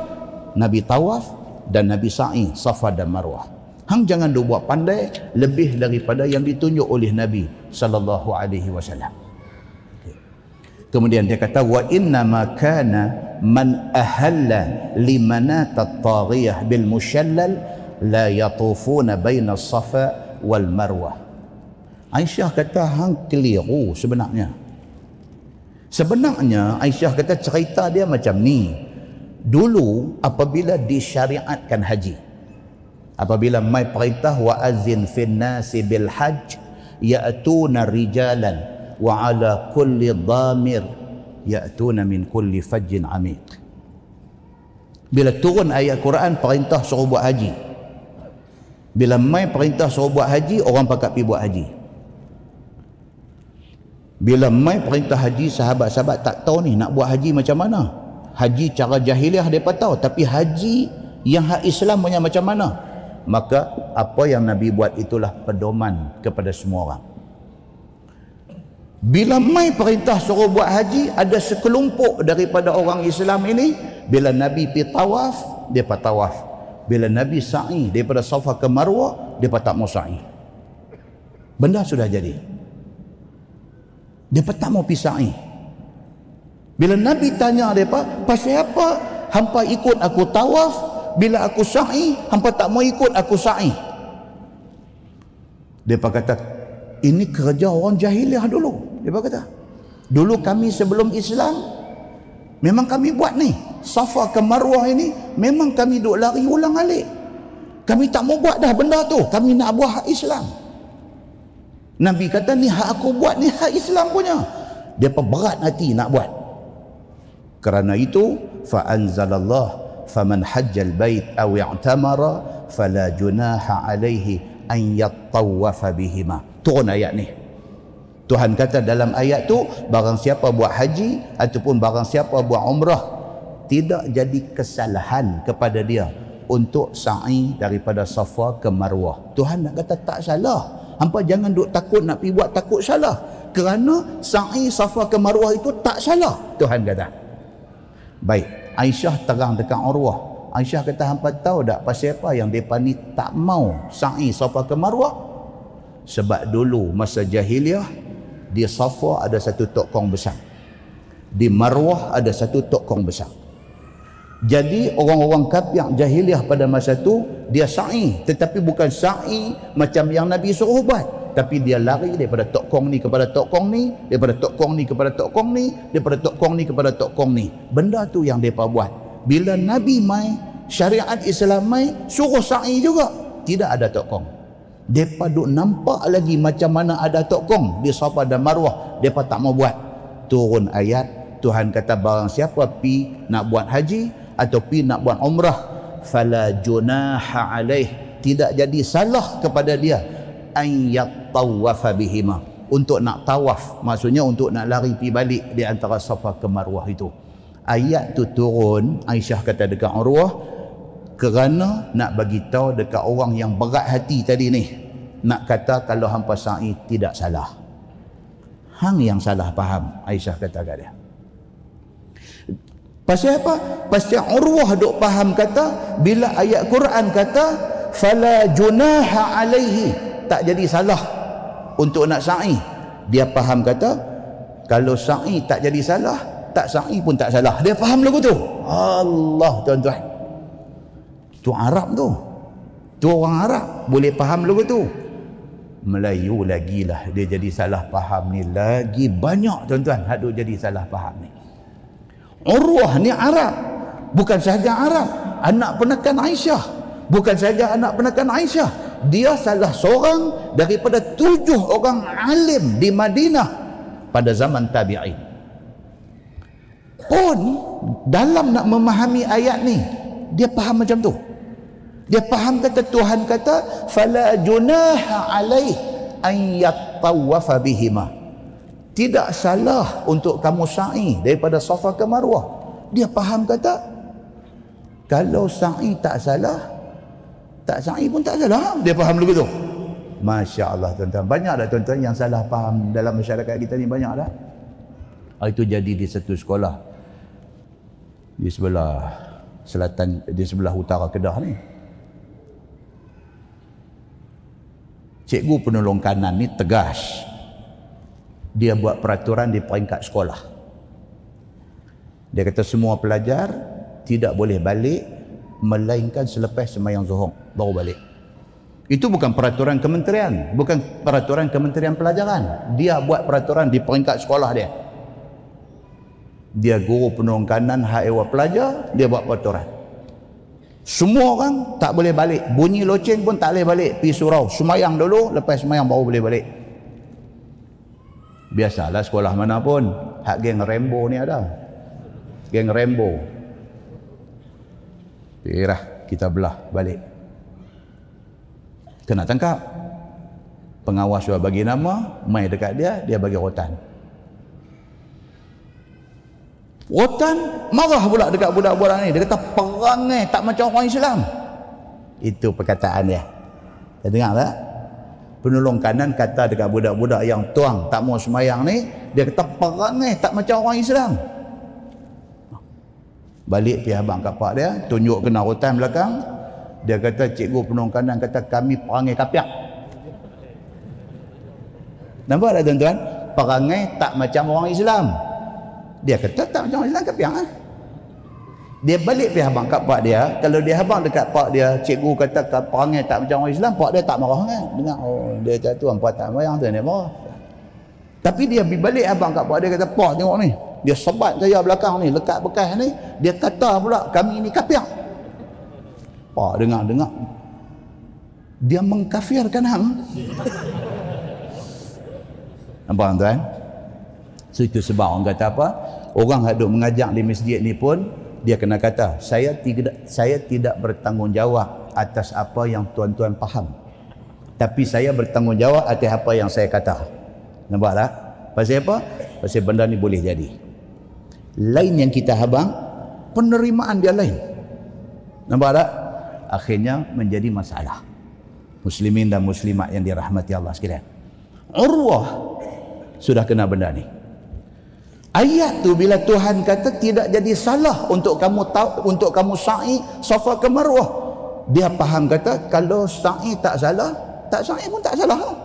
Nabi tawaf dan Nabi sa'i, safa dan marwah. Hang jangan duk buat pandai lebih daripada yang ditunjuk oleh Nabi sallallahu alaihi wasallam. Kemudian dia kata wa inna ma kana man ahalla limanat at-taghiyah bil mushallal la yatufuna baina safa wal marwah. Aisyah kata hang keliru sebenarnya. Sebenarnya Aisyah kata cerita dia macam ni. dulu apabila disyariatkan haji apabila mai perintah wa azin fin nasi bil hajj ya'tuna rijalan wa ala kulli dhamir ya'tuna min kulli fajjin amiq bila turun ayat Quran perintah suruh buat haji. Bila mai perintah suruh buat haji orang pakat pergi buat haji. Bila mai perintah haji sahabat-sahabat tak tahu ni nak buat haji macam mana. Haji cara jahiliah mereka tahu tapi haji yang hak Islam punya macam mana maka apa yang Nabi buat itulah pedoman kepada semua orang. Bila mai perintah suruh buat haji ada sekelompok daripada orang Islam ini bila Nabi pergi tawaf dia tawaf. Bila Nabi sa'i daripada Safa ke Marwah dia tak mau sa'i. Benda sudah jadi. Dia tak mau pergi sa'i. Bila Nabi tanya mereka pasal apa hampa ikut aku tawaf bila aku sa'i hampa tak mau ikut aku sa'i. Dia kata ini kerja orang jahiliah dulu. Dia kata dulu kami sebelum Islam memang kami buat ni. Safa ke Marwah ini memang kami duk lari ulang alik. Kami tak mau buat dah benda tu. Kami nak buat hak Islam. Nabi kata ni hak aku buat ni hak Islam punya. Dia berat hati nak buat. Kerana itu fa anzalallah faman hajjal bait aw i'tamara fala junaha alaihi an yattawafa bihima turun ayat ni Tuhan kata dalam ayat tu barang siapa buat haji ataupun barang siapa buat umrah tidak jadi kesalahan kepada dia untuk sa'i daripada Safa ke Marwah. Tuhan nak kata tak salah. Hampa jangan duk takut nak pi buat takut salah. Kerana sa'i Safa ke Marwah itu tak salah. Tuhan kata. Baik. Aisyah terang dekat Urwah. Aisyah kata hampa tahu tak pasal apa yang depa ni tak mau sa'i Safa ke Marwah? Sebab dulu masa jahiliah di Safa ada satu tokong besar. Di Marwah ada satu tokong besar. Jadi orang-orang kafir jahiliah pada masa tu dia sa'i tetapi bukan sa'i macam yang Nabi suruh buat tapi dia lari daripada tok kong ni kepada tok kong ni daripada tok kong ni kepada tok kong ni daripada tok kong ni kepada tok kong ni. Benda tu yang mereka buat. Bila Nabi mai syariat Islam mai suruh sa'i juga. Tidak ada tok kong. Mereka duk nampak lagi macam mana ada tok kong. Di Safa dan Marwah. Mereka tak mau buat. Turun ayat Tuhan kata barang siapa pi nak buat haji atau pi nak buat umrah fala junaha alaih. Tidak jadi salah kepada dia an yattawafa bihima. Untuk nak tawaf maksudnya untuk nak lari pi balik di antara Safa ke Marwah itu. Ayat tu turun Aisyah kata dekat Urwah kerana nak bagi tahu dekat orang yang berat hati tadi ni nak kata kalau hampa sa'i tidak salah. Hang yang salah faham Aisyah kata kat dia. Pasal apa? Pasal Urwah duk faham kata bila ayat Quran kata fala junaha alaihi tak jadi salah untuk nak sa'i. Dia faham kata kalau sa'i tak jadi salah tak sa'i pun tak salah. Dia faham lagu tu. Allah tuan-tuan. Tu Arab tu. Tu orang Arab boleh faham lagu tu. Melayu lagi lah. Dia jadi salah faham ni lagi banyak tuan-tuan. Hadut jadi salah faham ni. Urwah ni Arab. Bukan sahaja Arab. Anak penekan Aisyah bukan sahaja anak penekan Aisyah. Dia salah seorang daripada tujuh orang alim di Madinah pada zaman tabi'in. Pun dalam nak memahami ayat ni dia faham macam tu. Dia faham kata Tuhan kata fala junaha alaih an yattawafa bihima. Tidak salah untuk kamu sa'i daripada Safa ke Marwah. Dia faham kata kalau sa'i tak salah tak sa'i pun tak salah. Dia faham lagu tu? Masya Allah tuan-tuan. Banyak dah tuan-tuan yang salah faham dalam masyarakat kita ni banyak dah. Ah, itu jadi di satu sekolah. Di sebelah selatan di sebelah utara Kedah ni. Cikgu penolong kanan ni tegas. Dia buat peraturan di peringkat sekolah. Dia kata semua pelajar tidak boleh balik melainkan selepas semayang zuhur baru balik. Itu bukan peraturan kementerian bukan peraturan kementerian pelajaran. Dia buat peraturan di peringkat sekolah dia. Dia guru penolong kanan hak ewa pelajar dia buat peraturan. Semua orang tak boleh balik. Bunyi loceng pun tak boleh balik. Pergi surau. Semayang dulu lepas semayang baru boleh balik. Biasalah sekolah mana pun. Hak geng Rambo ni ada. Geng Rambo Irah kita belah balik kena tangkap pengawas sudah bagi nama mai dekat dia dia bagi rotan Rotan marah pula dekat budak-budak ni. Dia kata perangai tak macam orang Islam. Itu perkataan dia. Dia dengar tak? Penolong kanan kata dekat budak-budak yang tuang tak mau semayang ni. Dia kata perangai tak macam orang Islam. Balik pihak abang kapak dia. Tunjuk kena rotan belakang. Dia kata cikgu penolong kanan kata kami perangai kapiak. Nampak tak tuan-tuan? Perangai tak macam orang Islam. Dia kata tak macam Islam kapiang ah. Dia balik pergi habang kat pak dia. Kalau dia habang dekat pak dia, cikgu kata perangai tak macam orang Islam, pak dia tak marah kan. Dengar, oh dia kata tu, pak tak marah, tu dia marah. Tapi dia balik abang kat pak dia kata, pak tengok ni. Dia sebat saya belakang ni, lekat bekas ni. Dia kata pula, kami ni kapiang. Pak dengar-dengar. Dia mengkafirkan hang. Nampak tuan? So itu sebab orang kata apa? Orang duk mengajak di masjid ni pun dia kena kata, saya tidak saya tidak bertanggungjawab atas apa yang tuan-tuan faham. Tapi saya bertanggungjawab atas apa yang saya kata. Nampak tak? Pasal apa? Pasal benda ni boleh jadi. Lain yang kita habang, penerimaan dia lain. Nampak tak? Akhirnya menjadi masalah. Muslimin dan muslimat yang dirahmati Allah sekalian. Urwah sudah kena benda ni. Ayat tu bila Tuhan kata tidak jadi salah untuk kamu tahu untuk kamu sa'i Safa ke Marwah. Dia faham kata kalau sa'i tak salah, tak sa'i pun tak salah.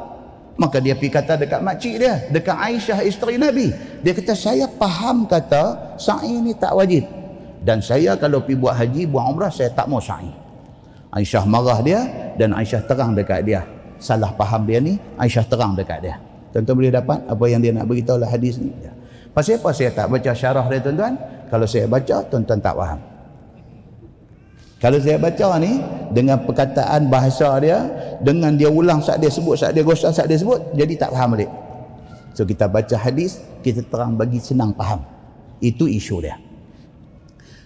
Maka dia pergi kata dekat makcik dia, dekat Aisyah isteri Nabi. Dia kata saya faham kata sa'i ni tak wajib. Dan saya kalau pergi buat haji, buat umrah saya tak mau sa'i. Aisyah marah dia dan Aisyah terang dekat dia. Salah faham dia ni, Aisyah terang dekat dia. Tuan-tuan boleh dapat apa yang dia nak beritahu lah hadis ni. Ya. Pasal apa saya tak baca syarah dia tuan-tuan? Kalau saya baca, tuan-tuan tak faham. Kalau saya baca ni, dengan perkataan bahasa dia, dengan dia ulang saat dia sebut, saat dia gosah, saat dia sebut, jadi tak faham balik. So kita baca hadis, kita terang bagi senang faham. Itu isu dia.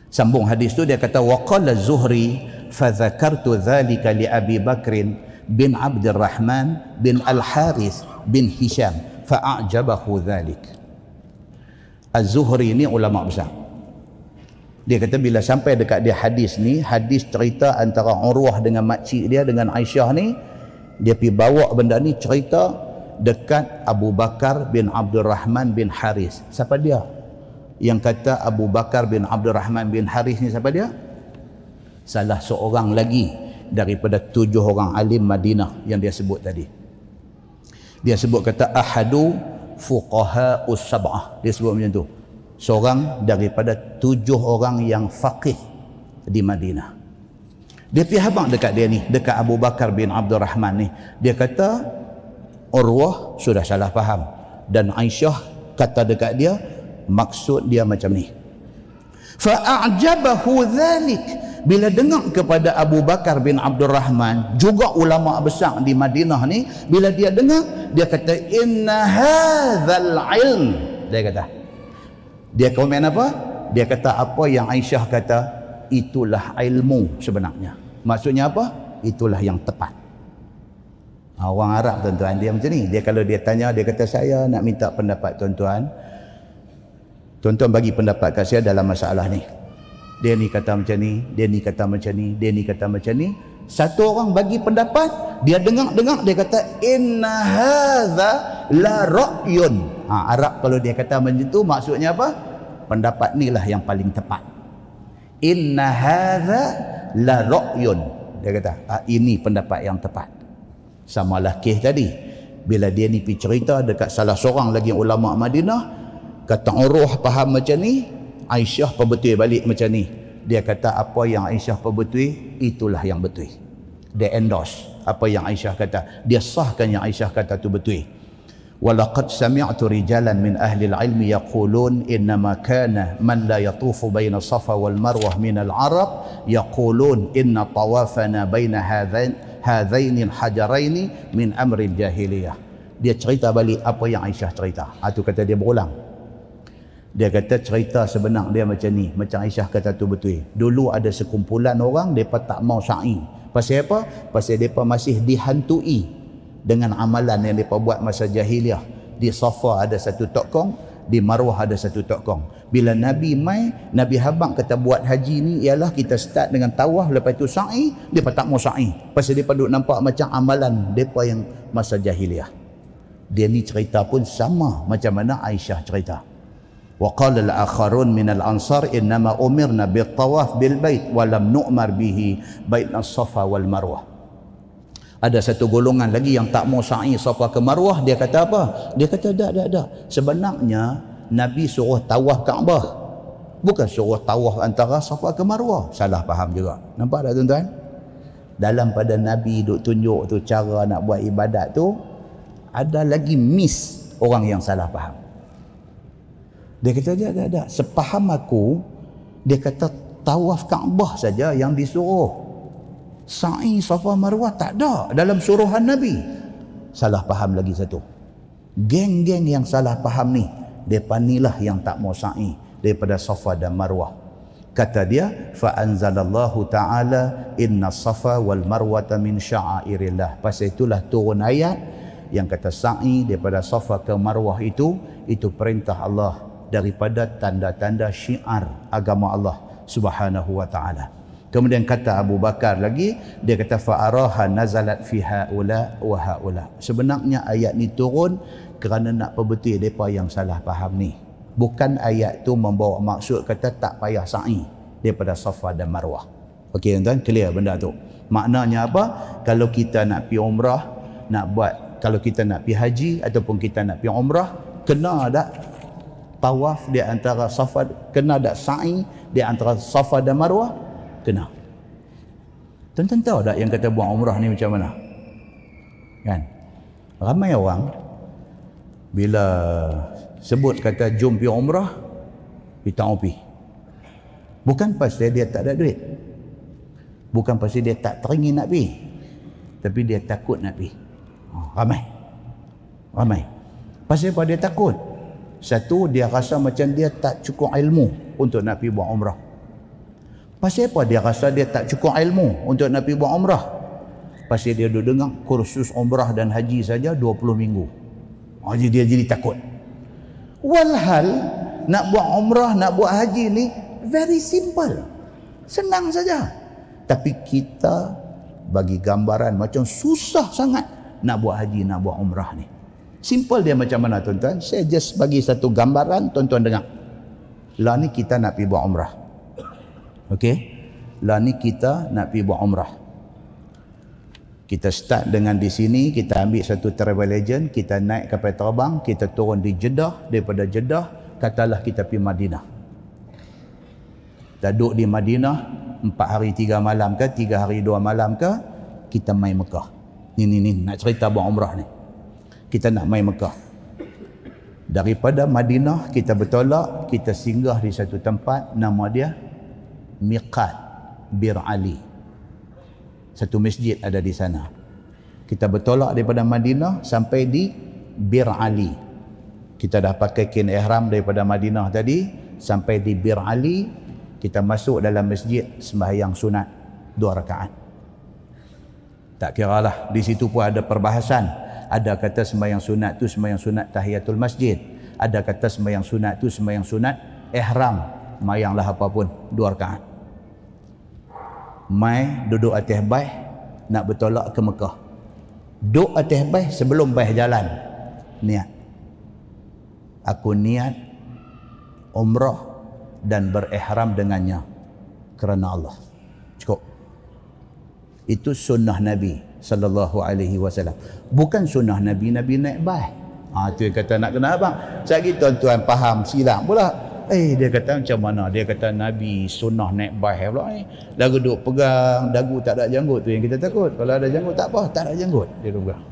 Sambung hadis tu dia kata waqala Zuhri fa dzakartu li Abi Bakrin bin Abdurrahman bin Al Harith bin Hisham fa a'jabahu dzalik. Az-Zuhri ni ulama besar. Dia kata bila sampai dekat dia hadis ni, hadis cerita antara Urwah dengan makcik dia dengan Aisyah ni, dia pi bawa benda ni cerita dekat Abu Bakar bin Abdul Rahman bin Haris. Siapa dia? Yang kata Abu Bakar bin Abdul Rahman bin Haris ni siapa dia? Salah seorang lagi daripada tujuh orang alim Madinah yang dia sebut tadi. Dia sebut kata ahadu fuqaha us-sab'ah dia sebut macam tu seorang daripada tujuh orang yang faqih di Madinah. Dia pergi habang dekat dia ni dekat Abu Bakar bin Abdul Rahman ni. Dia kata Urwah sudah salah faham. Dan Aisyah kata dekat dia maksud dia macam ni. Fa'ajabahu dhalik. Bila dengar kepada Abu Bakar bin Abdul Rahman juga ulama besar di Madinah ni bila dia dengar dia kata inna hadzal ilm. Dia kata dia komen apa? Dia kata apa yang Aisyah kata? Itulah ilmu sebenarnya. Maksudnya apa? Itulah yang tepat. Orang Arab tuan-tuan dia macam ni. Dia kalau dia tanya dia kata saya nak minta pendapat tuan-tuan. Tuan-tuan bagi pendapat kat saya dalam masalah ni. Dia ni kata macam ni, dia ni kata macam ni, dia ni kata macam ni. Satu orang bagi pendapat, dia dengar-dengar dia kata inna hadza la ra'yun. Ha, Arab kalau dia kata macam tu maksudnya apa? Pendapat ni lah yang paling tepat. Inna hadza la ra'yun. Dia kata, ha, ini pendapat yang tepat. Sama lah kes tadi. Bila dia ni pergi cerita dekat salah seorang lagi ulama Madinah, kata Urwah faham macam ni, Aisyah perbetul balik macam ni. Dia kata apa yang Aisyah perbetul, itulah yang betul. Dia endorse apa yang Aisyah kata. Dia sahkan yang Aisyah kata tu betul walaqad sami'tu rijalan min ahli al-ilmi yaqulun innama kana man la yatufu baina safa wal marwah min al-arab yaqulun inna tawafana baina hadhain hadhain al-hajarain min amri al-jahiliyah dia cerita balik apa yang Aisyah cerita. Ha, Itu kata dia berulang. Dia kata cerita sebenar dia macam ni. Macam Aisyah kata tu betul. Dulu ada sekumpulan orang depa tak mau sa'i. Pasal apa? Pasal depa masih dihantui dengan amalan yang mereka buat masa jahiliah. Di Safa ada satu tokong, di Marwah ada satu tokong. Bila Nabi mai, Nabi Habak kata buat haji ni ialah kita start dengan tawaf, lepas tu sa'i, dia tak mau sa'i. Pasal dia duk nampak macam amalan mereka yang masa jahiliah. Dia ni cerita pun sama macam mana Aisyah cerita. Wa qala al-akharun min al-ansar innama umirna bi tawaf bil bait wa lam nu'mar bihi bait as-safa wal marwah ada satu golongan lagi yang tak mau sa'i safa ke marwah dia kata apa? Dia kata tak tak tak sebenarnya nabi suruh tawaf kaabah. Bukan suruh tawaf antara safa ke marwah. Salah faham juga. Nampak tak tuan-tuan? Dalam pada nabi duk tunjuk tu cara nak buat ibadat tu ada lagi miss orang yang salah faham. Dia kata tak tak tak sepaham aku dia kata tawaf kaabah saja yang disuruh sa'i safa marwah tak ada dalam suruhan nabi. Salah faham lagi satu. Geng-geng yang salah faham ni depa nilah yang tak mau sa'i daripada safa dan marwah. Kata dia fa anzalallahu taala inna safa wal marwata min sya'airillah. Pasal itulah turun ayat yang kata sa'i daripada safa ke marwah itu itu perintah Allah daripada tanda-tanda syiar agama Allah Subhanahu wa taala Kemudian kata Abu Bakar lagi, dia kata fa'araha nazalat fi haula wa haula. Sebenarnya ayat ni turun kerana nak perbetul depa yang salah faham ni. Bukan ayat tu membawa maksud kata tak payah sa'i daripada Safa dan Marwah. Okey tuan, clear benda tu. Maknanya apa? Kalau kita nak pi umrah, nak buat kalau kita nak pi haji ataupun kita nak pi umrah, kena ada tawaf di antara Safa, kena ada sa'i di antara Safa dan Marwah kena. Tuan-tuan tahu tak yang kata buang umrah ni macam mana? Kan? Ramai orang bila sebut kata jom pergi umrah dia tak pergi bukan pasal dia tak ada duit. Bukan pasal dia tak teringin nak pergi tapi dia takut nak pergi oh, ramai. Ramai. Pasal apa dia takut? Satu dia rasa macam dia tak cukup ilmu untuk nak pergi buat umrah Pasal apa dia rasa dia tak cukup ilmu untuk nak pergi buat umrah? Pasal dia duduk dengar kursus umrah dan haji saja 20 minggu. Oh, jadi dia jadi takut. Walhal nak buat umrah, nak buat haji ni very simple. Senang saja. Tapi kita bagi gambaran macam susah sangat nak buat haji, nak buat umrah ni. Simple dia macam mana tuan-tuan? Saya just bagi satu gambaran tuan-tuan dengar. Lah ni kita nak pergi buat umrah. Okey. Lah ni kita nak pergi buat umrah. Kita start dengan di sini, kita ambil satu travel agent, kita naik kapal terbang, kita turun di Jeddah, daripada Jeddah, katalah kita pergi Madinah. Kita duduk di Madinah, empat hari tiga malam ke, tiga hari dua malam ke, kita main Mekah. Ni, ni, ni, nak cerita buat umrah ni. Kita nak main Mekah. Daripada Madinah, kita bertolak, kita singgah di satu tempat, nama dia Miqat Bir Ali. Satu masjid ada di sana. Kita bertolak daripada Madinah sampai di Bir Ali. Kita dah pakai kain ihram daripada Madinah tadi sampai di Bir Ali, kita masuk dalam masjid sembahyang sunat dua rakaat. Tak kira lah, di situ pun ada perbahasan. Ada kata sembahyang sunat tu sembahyang sunat tahiyatul masjid. Ada kata sembahyang sunat tu sembahyang sunat ihram. Mayanglah apapun, dua rakaat mai duduk atas baih nak bertolak ke Mekah. Duduk atas baih sebelum baih jalan. Niat. Aku niat umrah dan berihram dengannya kerana Allah. Cukup. Itu sunnah Nabi sallallahu alaihi wasallam. Bukan sunnah Nabi Nabi naik baih. Ha tu kata nak kena abang. Saya tuan-tuan faham silap pula. Eh dia kata macam mana? Dia kata Nabi sunnah naik bahaya pula ni. Lagu duk pegang dagu tak ada janggut tu yang kita takut. Kalau ada janggut tak apa, tak ada janggut. Dia pegang.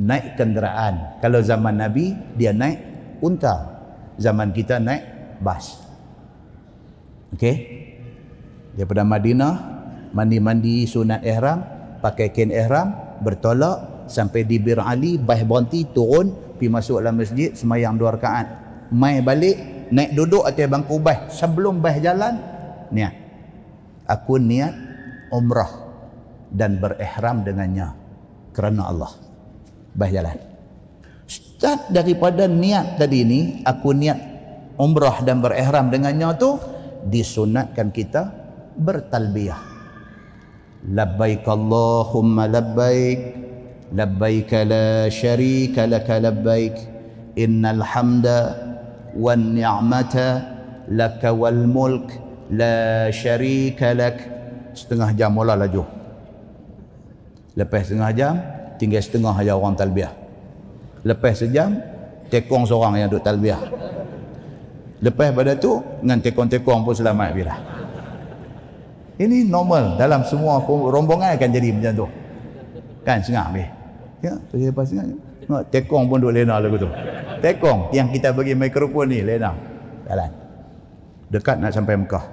naik kenderaan. Kalau zaman Nabi dia naik unta. Zaman kita naik bas. Okey. Daripada Madinah mandi-mandi sunat ihram, pakai kain ihram, bertolak sampai di Bir Ali, baih berhenti, turun, pergi masuk dalam masjid, semayang dua rakaat. Mai balik, naik duduk atas bangku baih. Sebelum baih jalan, niat. Aku niat umrah dan berihram dengannya kerana Allah. Baih jalan. Start daripada niat tadi ni, aku niat umrah dan berihram dengannya tu, disunatkan kita bertalbiyah. Labbaik Allahumma labbaik labbaik la syarika laka labbaik innal hamda wan ni'mata laka wal mulk la syarika lak setengah jam mula laju lepas setengah jam tinggal setengah aja orang talbiyah lepas sejam tekong seorang yang duduk talbiyah Lepas pada tu dengan tekong-tekong pun selamat bila. Ini normal dalam semua rombongan akan jadi macam tu. Kan sengah be. Ya, tu lepas sengah. Tekong pun duk lena lagu tu. Tekong yang kita bagi mikrofon ni lena. Jalan. Dekat nak sampai Mekah.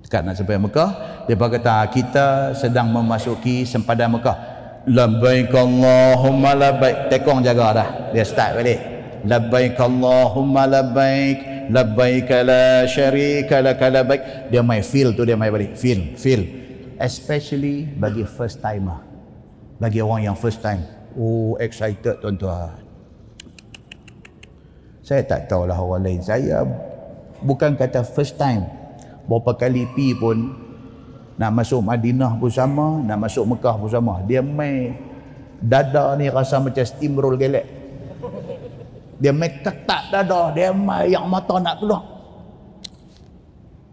Dekat nak sampai Mekah, depa kata kita sedang memasuki sempadan Mekah. Labbaik Allahumma labbaik. Tekong jaga dah. Dia start balik labbaik Allahumma labbaik labbaik la syarika lak labbaik dia mai feel tu dia mai balik feel feel especially bagi first timer bagi orang yang first time oh excited tuan-tuan. Saya tak tahulah orang lain. Saya bukan kata first time. Berapa kali pi pun nak masuk Madinah pun sama nak masuk Mekah pun sama. Dia mai dada ni rasa macam steamroll gelek. Dia main ketat dada dia main yang mata nak keluar.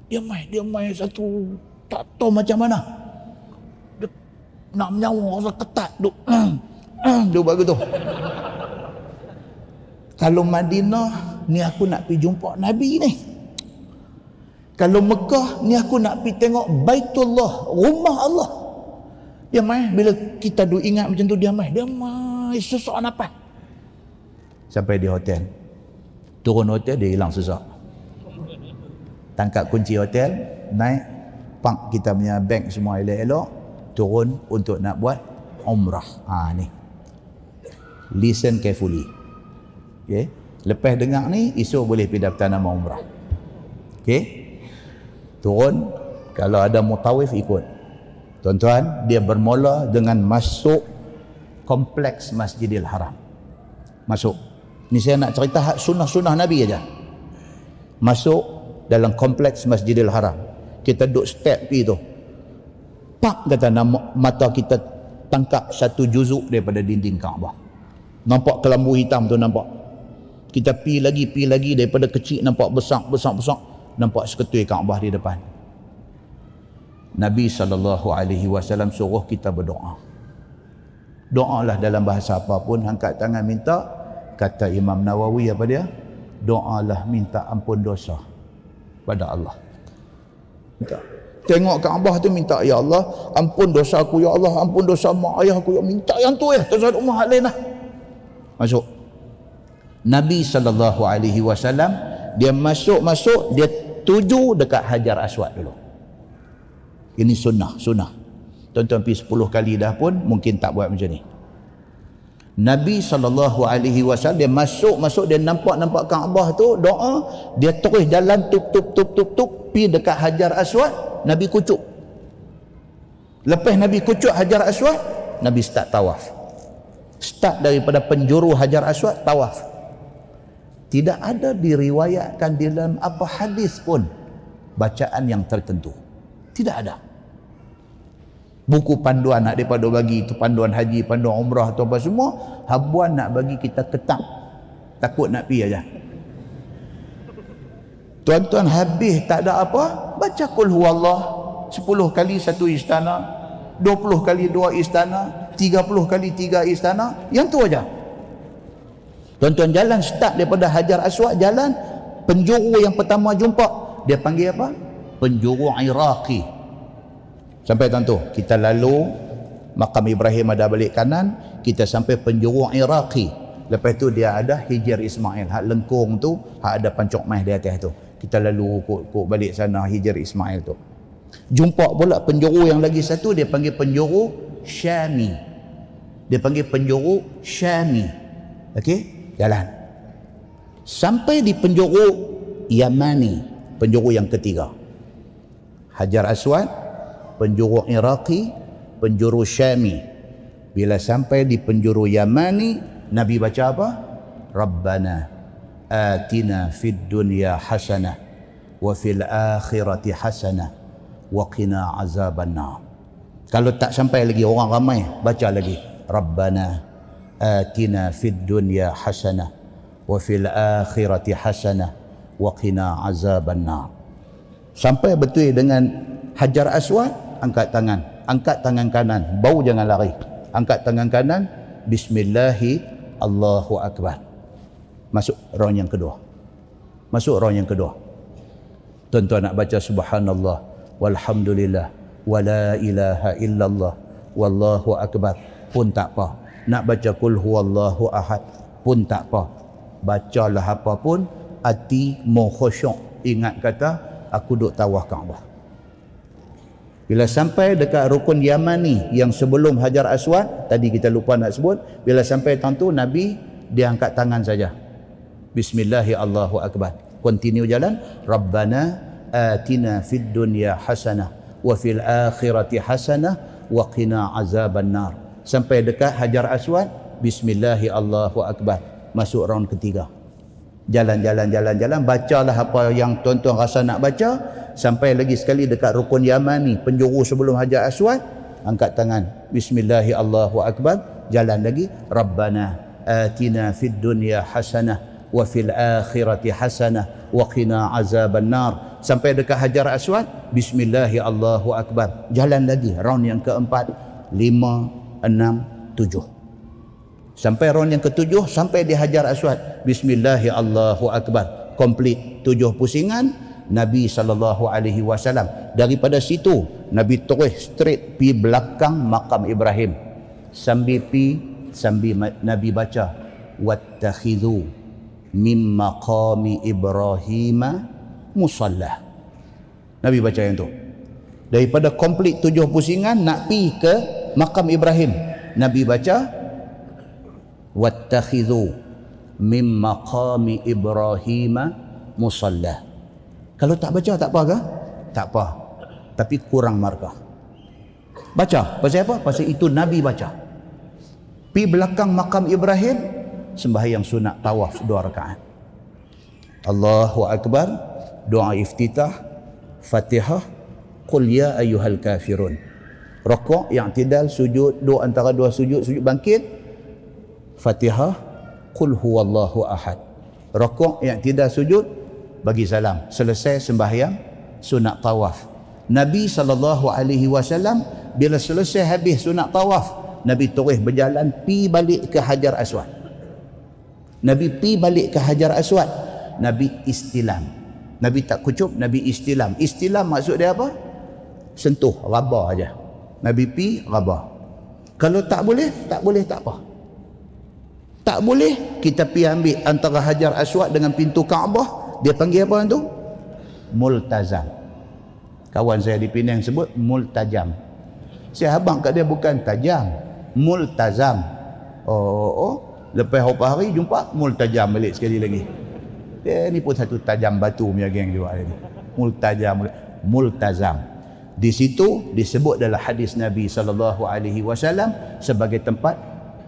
Dia main dia main satu tak tahu macam mana. Dia nak menyawa rasa ketat duk dia buat gitu. Kalau Madinah ni aku nak pergi jumpa Nabi ni. Kalau Mekah ni aku nak pergi tengok Baitullah rumah Allah. Dia main bila kita duk ingat macam tu dia main. Dia main sesak nafas sampai di hotel. Turun hotel dia hilang sesak. Tangkap kunci hotel naik park kita punya bank semua elok-elok turun untuk nak buat umrah. Ha ni listen carefully okay. lepas dengar ni esok boleh pergi daftar nama umrah okay. turun kalau ada mutawif ikut tuan-tuan dia bermula dengan masuk kompleks Masjidil Haram masuk Ni saya nak cerita hak sunnah-sunnah Nabi aja. Masuk dalam kompleks Masjidil Haram. Kita duduk step pi tu. Pak kata nama, mata kita tangkap satu juzuk daripada dinding Kaabah. Nampak kelambu hitam tu nampak. Kita pi lagi, pi lagi daripada kecil nampak besar, besar, besar. Nampak seketui Kaabah di depan. Nabi SAW suruh kita berdoa. Doalah dalam bahasa apapun, angkat tangan minta, kata Imam Nawawi apa dia doalah minta ampun dosa pada Allah minta tengok Kaabah tu minta ya Allah ampun dosa aku ya Allah ampun dosa mak ayah aku ya minta yang tu ya tak umah hal lain lah masuk. Nabi sallallahu alaihi wasallam dia masuk-masuk dia tuju dekat Hajar Aswad dulu. Ini sunnah sunnah. Tuan-tuan pergi 10 kali dah pun mungkin tak buat macam ni. Nabi sallallahu alaihi wasallam dia masuk masuk dia nampak nampak Kaabah tu doa dia terus jalan tup tup tup tup tup pi dekat Hajar Aswad Nabi kucuk. Lepas Nabi kucuk Hajar Aswad Nabi start tawaf start daripada penjuru Hajar Aswad tawaf. Tidak ada diriwayatkan dalam apa hadis pun bacaan yang tertentu. Tidak ada. Buku panduan nak daripada bagi itu panduan haji panduan umrah atau apa semua habuan nak bagi kita ketak takut nak pergi aja. Tuan-tuan habis tak ada apa baca kul huwallah. 10 kali satu istana 20 kali dua istana 30 kali tiga istana yang tu aja. Tuan-tuan jalan start daripada hajar aswad jalan penjuru yang pertama jumpa. Dia panggil apa? Penjuru iraqi. Sampai tentu kita lalu makam Ibrahim ada balik kanan kita sampai penjuru Iraqi. Lepas tu dia ada Hijr Ismail hak lengkung tu hak ada pancok mai di atas tu. Kita lalu kok balik sana Hijr Ismail tu. Jumpa pula penjuru yang lagi satu dia panggil penjuru Syami dia panggil penjuru Syami okey? Jalan. Sampai di penjuru Yamani penjuru yang ketiga. Hajar Aswad penjuru Iraqi penjuru Syami bila sampai di penjuru Yamani Nabi baca apa? Rabbana atina fid dunya hasanah wa fil akhirati hasanah wa qina azaban nar kalau tak sampai lagi orang ramai baca lagi Fid dunya hasanah wa fil akhirati hasanah wa qina azaban nar sampai betul dengan hajar aswad angkat tangan. Angkat tangan kanan bau jangan lari. Angkat tangan kanan bismillahi Allahu akbar. Masuk round yang kedua. Masuk round yang kedua. Tuan-tuan nak baca subhanallah walhamdulillah wala ilaha illallah wallahu akbar pun tak apa. Nak baca kul huwallahu ahad pun tak apa. Bacalah apa pun hati mau khusyuk. Ingat kata aku duk tawah Kaabah. Bila sampai dekat rukun Yamani yang sebelum Hajar Aswad tadi kita lupa nak sebut bila sampai tentu Nabi dia angkat tangan saja. Bismillahirrahmanirrahim. Continue jalan. Rabbana atina fid dunya hasanah wa fil akhirati hasanah wa qina azaban nar sampai dekat Hajar Aswad Bismillahirrahmanirrahim. Masuk round ketiga. Jalan-jalan jalan-jalan bacalah apa yang tuan-tuan rasa nak baca. Sampai lagi sekali dekat rukun Yaman ni penjuru sebelum Hajar Aswad angkat tangan. Bismillahirrahmanirrahim. Jalan lagi. Rabbana atina fid dunya hasanah wa fil akhirati hasanah wa qina azaban nar sampai dekat Hajar Aswad bismillahirrahmanirrahim. Jalan lagi. Round yang keempat lima enam tujuh Sampai round yang ketujuh sampai di Hajar Aswad. Bismillahirrahmanirrahim. Komplit tujuh pusingan Nabi wasallam. Daripada situ Nabi terus straight pi belakang makam Ibrahim. Sambil pi sambil Nabi baca wattakhidhu mim maqami Ibrahim musalla. Nabi baca yang tu. Daripada komplit tujuh pusingan nak pi ke makam Ibrahim. Nabi baca wattakhidhu min maqami Ibrahim musalla. Kalau tak baca tak apa ke? Tak apa. Tapi kurang markah. Baca. Pasal apa? Pasal itu Nabi baca. Pi belakang makam Ibrahim sembahyang sunat tawaf dua rakaat. Allahu akbar. Doa iftitah. Fatihah. Qul ya ayyuhal kafirun. Rokok yang tidak sujud, dua antara dua sujud, sujud bangkit, Fatihah Qul huwallahu ahad. Rokok yang tidak sujud Bagi salam. Selesai sembahyang Sunat tawaf. Nabi SAW Bila selesai habis sunat tawaf Nabi terus berjalan Pi balik ke Hajar Aswad. Nabi pi balik ke Hajar Aswad Nabi istilam. Nabi tak kucup Nabi istilam. Istilam maksud dia apa? Sentuh, raba aja. Nabi pi, raba Kalau tak boleh, tak boleh tak apa tak boleh kita pi ambil antara Hajar Aswad dengan pintu Kaabah. Dia panggil apa tu? Multazam. Kawan saya di Penang sebut multajam. Saya abang kat dia bukan tajam, multazam. Oh, oh, oh. lepas beberapa hari jumpa multajam balik sekali lagi. Dia ni pun satu tajam batu punya geng juga ni. Multajam, multazam. Di situ disebut dalam hadis Nabi sallallahu alaihi wasallam sebagai tempat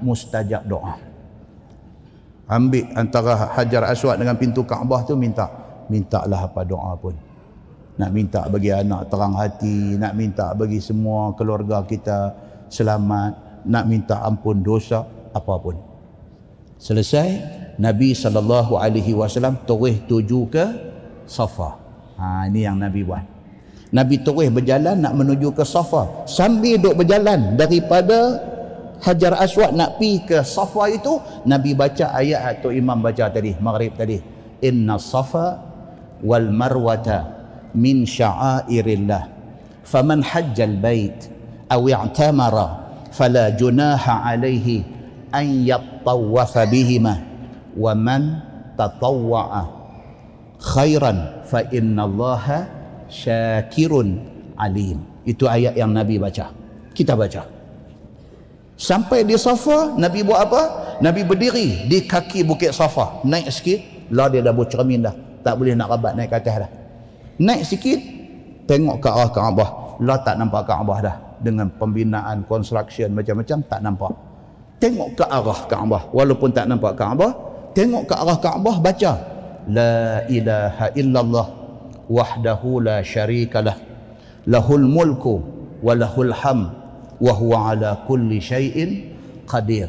mustajab doa. Ambil antara hajar aswad dengan pintu Kaabah tu minta mintalah apa doa pun. Nak minta bagi anak terang hati nak minta bagi semua keluarga kita selamat nak minta ampun dosa apapun selesai Nabi sallallahu alaihi wasallam terus tuju ke Safa. Ha ini yang Nabi buat Nabi terus berjalan nak menuju ke Safa. Sambil duk berjalan daripada Hajar Aswad nak pi ke Safa itu Nabi baca ayat atau imam baca tadi maghrib tadi. Inna safa wal marwata min sya'airillah. Faman hajjal bait aw i'tamara fala junaha alaihi an yattawafa bihima. Wa man tatawwa'a khairan fa inna allaha syakirun alim. Itu ayat yang nabi baca. Kita baca. Sampai di safa nabi buat apa? Nabi berdiri di kaki bukit safa naik sikit. Lah dia dah bercermin dah. Tak boleh nak rabat naik ke atas dah. Naik sikit. Tengok ke arah Kaabah. Lah tak nampak Kaabah dah. Dengan pembinaan construction macam-macam tak nampak. Tengok ke arah Kaabah. Walaupun tak nampak Kaabah tengok ke arah Kaabah baca. La ilaha illallah wahdahu la syarikalah lahul mulku wa lahul ham wa huwa ala kulli syai'in qadir.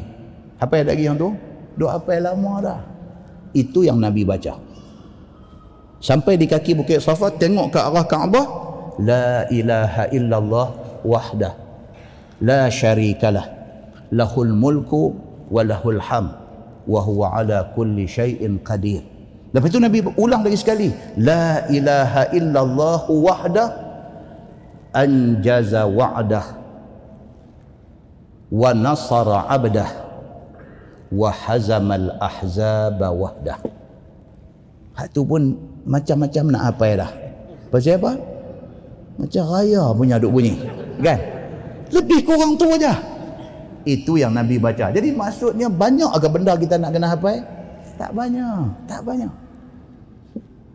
Apa yang lagi yang tu? Doa apa yang lama dah? Itu yang nabi baca. Sampai di kaki bukit safa tengok ke arah Kaabah la ilaha illallah wahdah. La syarikalah lahul mulku wa lahul ham wa huwa ala kulli syai'in qadir lepas itu nabi ulang lagi sekali la ilaha illallah wahdah anjaza wa'dah wa nasara 'abdah wa hazamal ahzaba wahdah. Hak tu pun macam-macam nak apa ya dah. Pasal apa? Macam raya punya duk bunyi kan? Lebih kurang tu aja. Itu yang nabi baca. Jadi maksudnya banyak agak benda kita nak kena hafal tak banyak tak banyak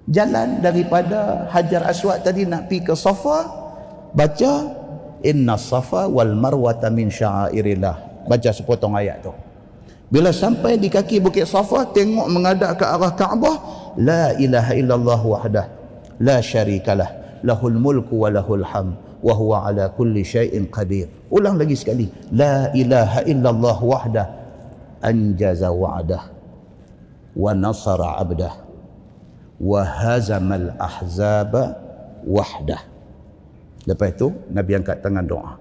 jalan daripada hajar aswad tadi nak pi ke safa baca inna safa wal marwata min sya'airillah. Baca sepotong ayat tu. Bila sampai di kaki bukit safa tengok menghadap ke arah kaabah la ilaha illallah wahdah la syarikalah lahul mulku wa lahul ham wa huwa ala kulli syai'in qadir. Ulang lagi sekali la ilaha illallah wahdah anjaza wa'dah wa nasara 'abdah wa hazamal ahzaba wahdah. Lepas itu nabi angkat tangan doa.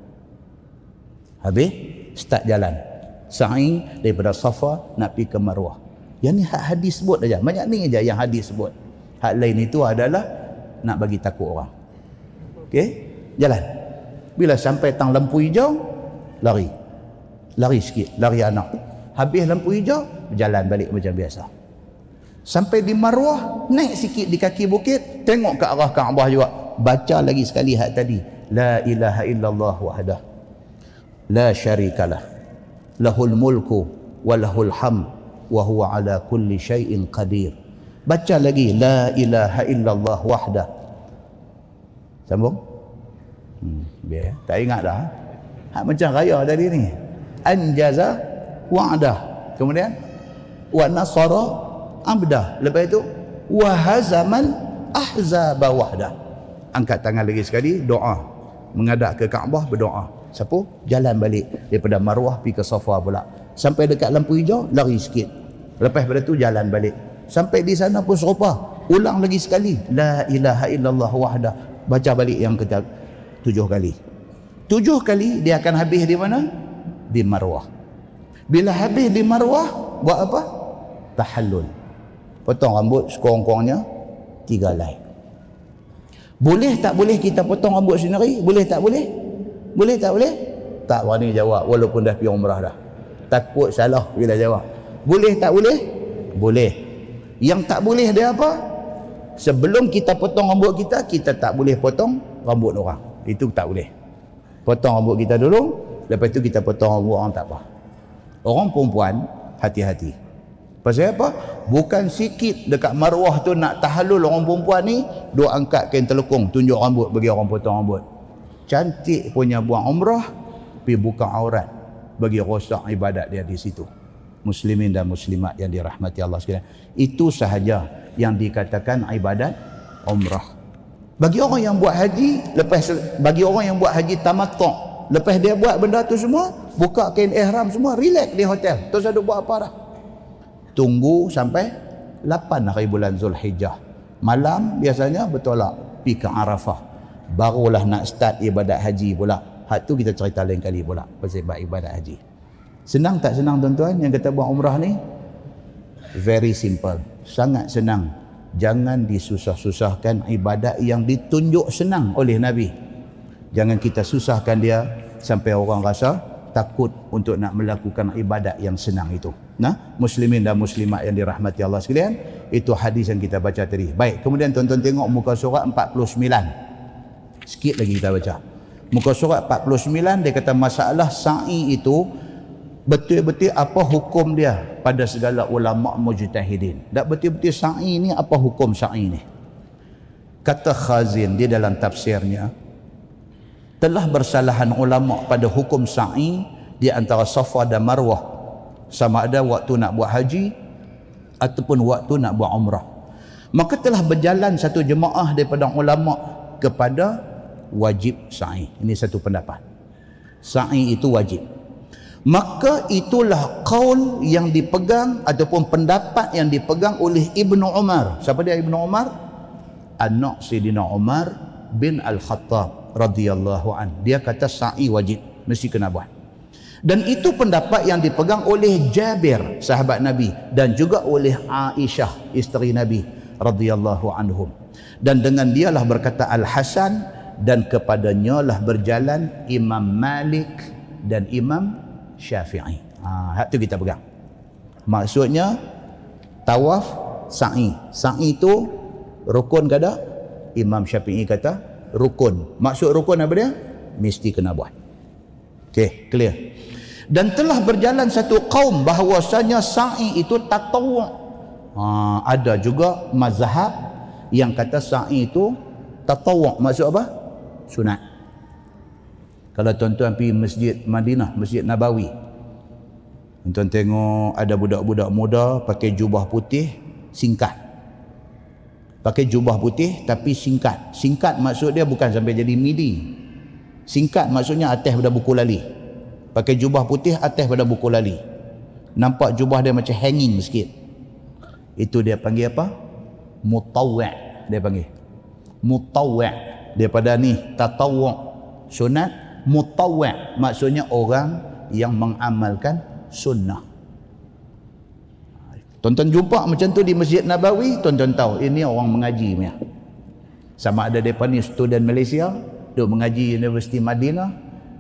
Habis start jalan. Sa'i daripada safa nak pergi ke marwah. Yang ni hadis sebut aja. Banyak ni aja yang hadis sebut. Hak lain itu adalah nak bagi takut orang. Okey? Jalan. Bila sampai tang lampu hijau lari. Lari sikit. Lari anak. Habis lampu hijau berjalan balik macam biasa sampai di marwah naik sikit di kaki bukit tengok ke arah Kaabah juga. Baca lagi sekali hak tadi. La ilaha illallah wahdah. La syarikalah lahul mulku wa lahul ham wa huwa ala kulli syai'in qadir. Baca lagi. La ilaha illallah wahdah. Sambung? Hmm, biar. Tak ingat dah. Hak macam raya tadi ni. Anjaza wa'dah. Kemudian? Wa nasara abda. Lepas itu wa hazaman ahzaba wahdah. Angkat tangan lagi sekali doa. Mengadap ke Kaabah berdoa. Siapa? Jalan balik daripada Marwah pergi ke Safa pula. Sampai dekat lampu hijau lari sikit. Lepas pada tu jalan balik. Sampai di sana pun serupa. Ulang lagi sekali. La ilaha illallah wahdah. Baca balik yang ketiga tujuh kali tujuh kali dia akan habis di mana di marwah bila habis di marwah buat apa tahallul potong rambut sekurang-kurangnya tiga lai boleh tak boleh kita potong rambut sendiri? Boleh tak boleh? Boleh tak boleh? Tak berani jawab walaupun dah pergi umrah dah. Takut salah bila jawab. Boleh tak boleh? Boleh. Yang tak boleh dia apa? Sebelum kita potong rambut kita kita tak boleh potong rambut orang. Itu tak boleh. Potong rambut kita dulu lepas itu kita potong rambut orang tak apa. Orang perempuan hati-hati pasal apa? Bukan sikit dekat marwah tu nak tahallul orang perempuan ni duk angkat kain telekung tunjuk rambut bagi orang potong rambut. Cantik punya buang umrah pergi buka aurat bagi rosak ibadat dia di situ. Muslimin dan muslimat yang dirahmati Allah sekalian. Itu sahaja yang dikatakan ibadat umrah. Bagi orang yang buat haji, lepas bagi orang yang buat haji tamattu, lepas dia buat benda tu semua, buka kain ihram semua, relax di hotel. Terus ada buat apa dah? Tunggu sampai 8 hari bulan Zulhijjah. Malam biasanya bertolak pi ke Arafah. Barulah nak start ibadat haji pula. Hak tu kita cerita lain kali pula pasal ibadat haji. Senang tak senang tuan-tuan yang kita buat umrah ni? Very simple. Sangat senang jangan disusah-susahkan ibadat yang ditunjuk senang oleh Nabi. Jangan kita susahkan dia sampai orang rasa takut untuk nak melakukan ibadat yang senang itu. Nah, muslimin dan muslimat yang dirahmati Allah sekalian, itu hadis yang kita baca tadi. Baik, kemudian tuan-tuan tengok muka surat 49. Sikit lagi kita baca. Muka surat 49 dia kata masalah sa'i itu betul-betul apa hukum dia pada segala ulama mujtahidin. Tak betul-betul sa'i ni apa hukum sa'i ni? Kata Khazin di dalam tafsirnya, telah bersalahan ulama pada hukum sa'i di antara Safa dan Marwah. Sama ada waktu nak buat haji ataupun waktu nak buat umrah. Maka telah berjalan satu jemaah daripada ulama kepada wajib sa'i. Ini satu pendapat. Sa'i itu wajib. Maka itulah kaul yang dipegang ataupun pendapat yang dipegang oleh Ibnu Umar. Siapa dia Ibnu Umar? Anak Sayyidina Umar bin Al-Khattab radhiyallahu an. Dia kata sa'i wajib mesti kena buat. Dan itu pendapat yang dipegang oleh Jabir sahabat Nabi dan juga oleh Aisyah isteri Nabi radhiyallahu anhum. Dan dengan dialah berkata Al Hasan dan kepadanya lah berjalan Imam Malik dan Imam Syafi'i. Ha hak tu kita pegang. Maksudnya tawaf sa'i. Sa'i itu rukun kada Imam Syafi'i kata rukun. Maksud rukun apa dia? Mesti kena buat. Okey clear. Dan telah berjalan satu kaum bahawasanya sa'i itu tatawu' ha, ada juga mazhab yang kata sa'i itu tatawu' maksud apa? sunat. Kalau tuan-tuan pergi masjid Madinah masjid Nabawi tuan-tuan tengok ada budak-budak muda pakai jubah putih singkat pakai jubah putih tapi singkat. Singkat maksud dia bukan sampai jadi midi. Singkat maksudnya atas pada buku lali. Pakai jubah putih atas pada buku lali. Nampak jubah dia macam hanging sikit. Itu dia panggil apa? Mutawwa' dia panggil. Mutawwa' daripada ni tatawwu' sunat mutawwa' maksudnya orang yang mengamalkan sunnah Tonton jumpa macam tu di Masjid Nabawi, tonton tahu ini orang mengaji punya. Sama ada depa ni student Malaysia, duk mengaji Universiti Madinah,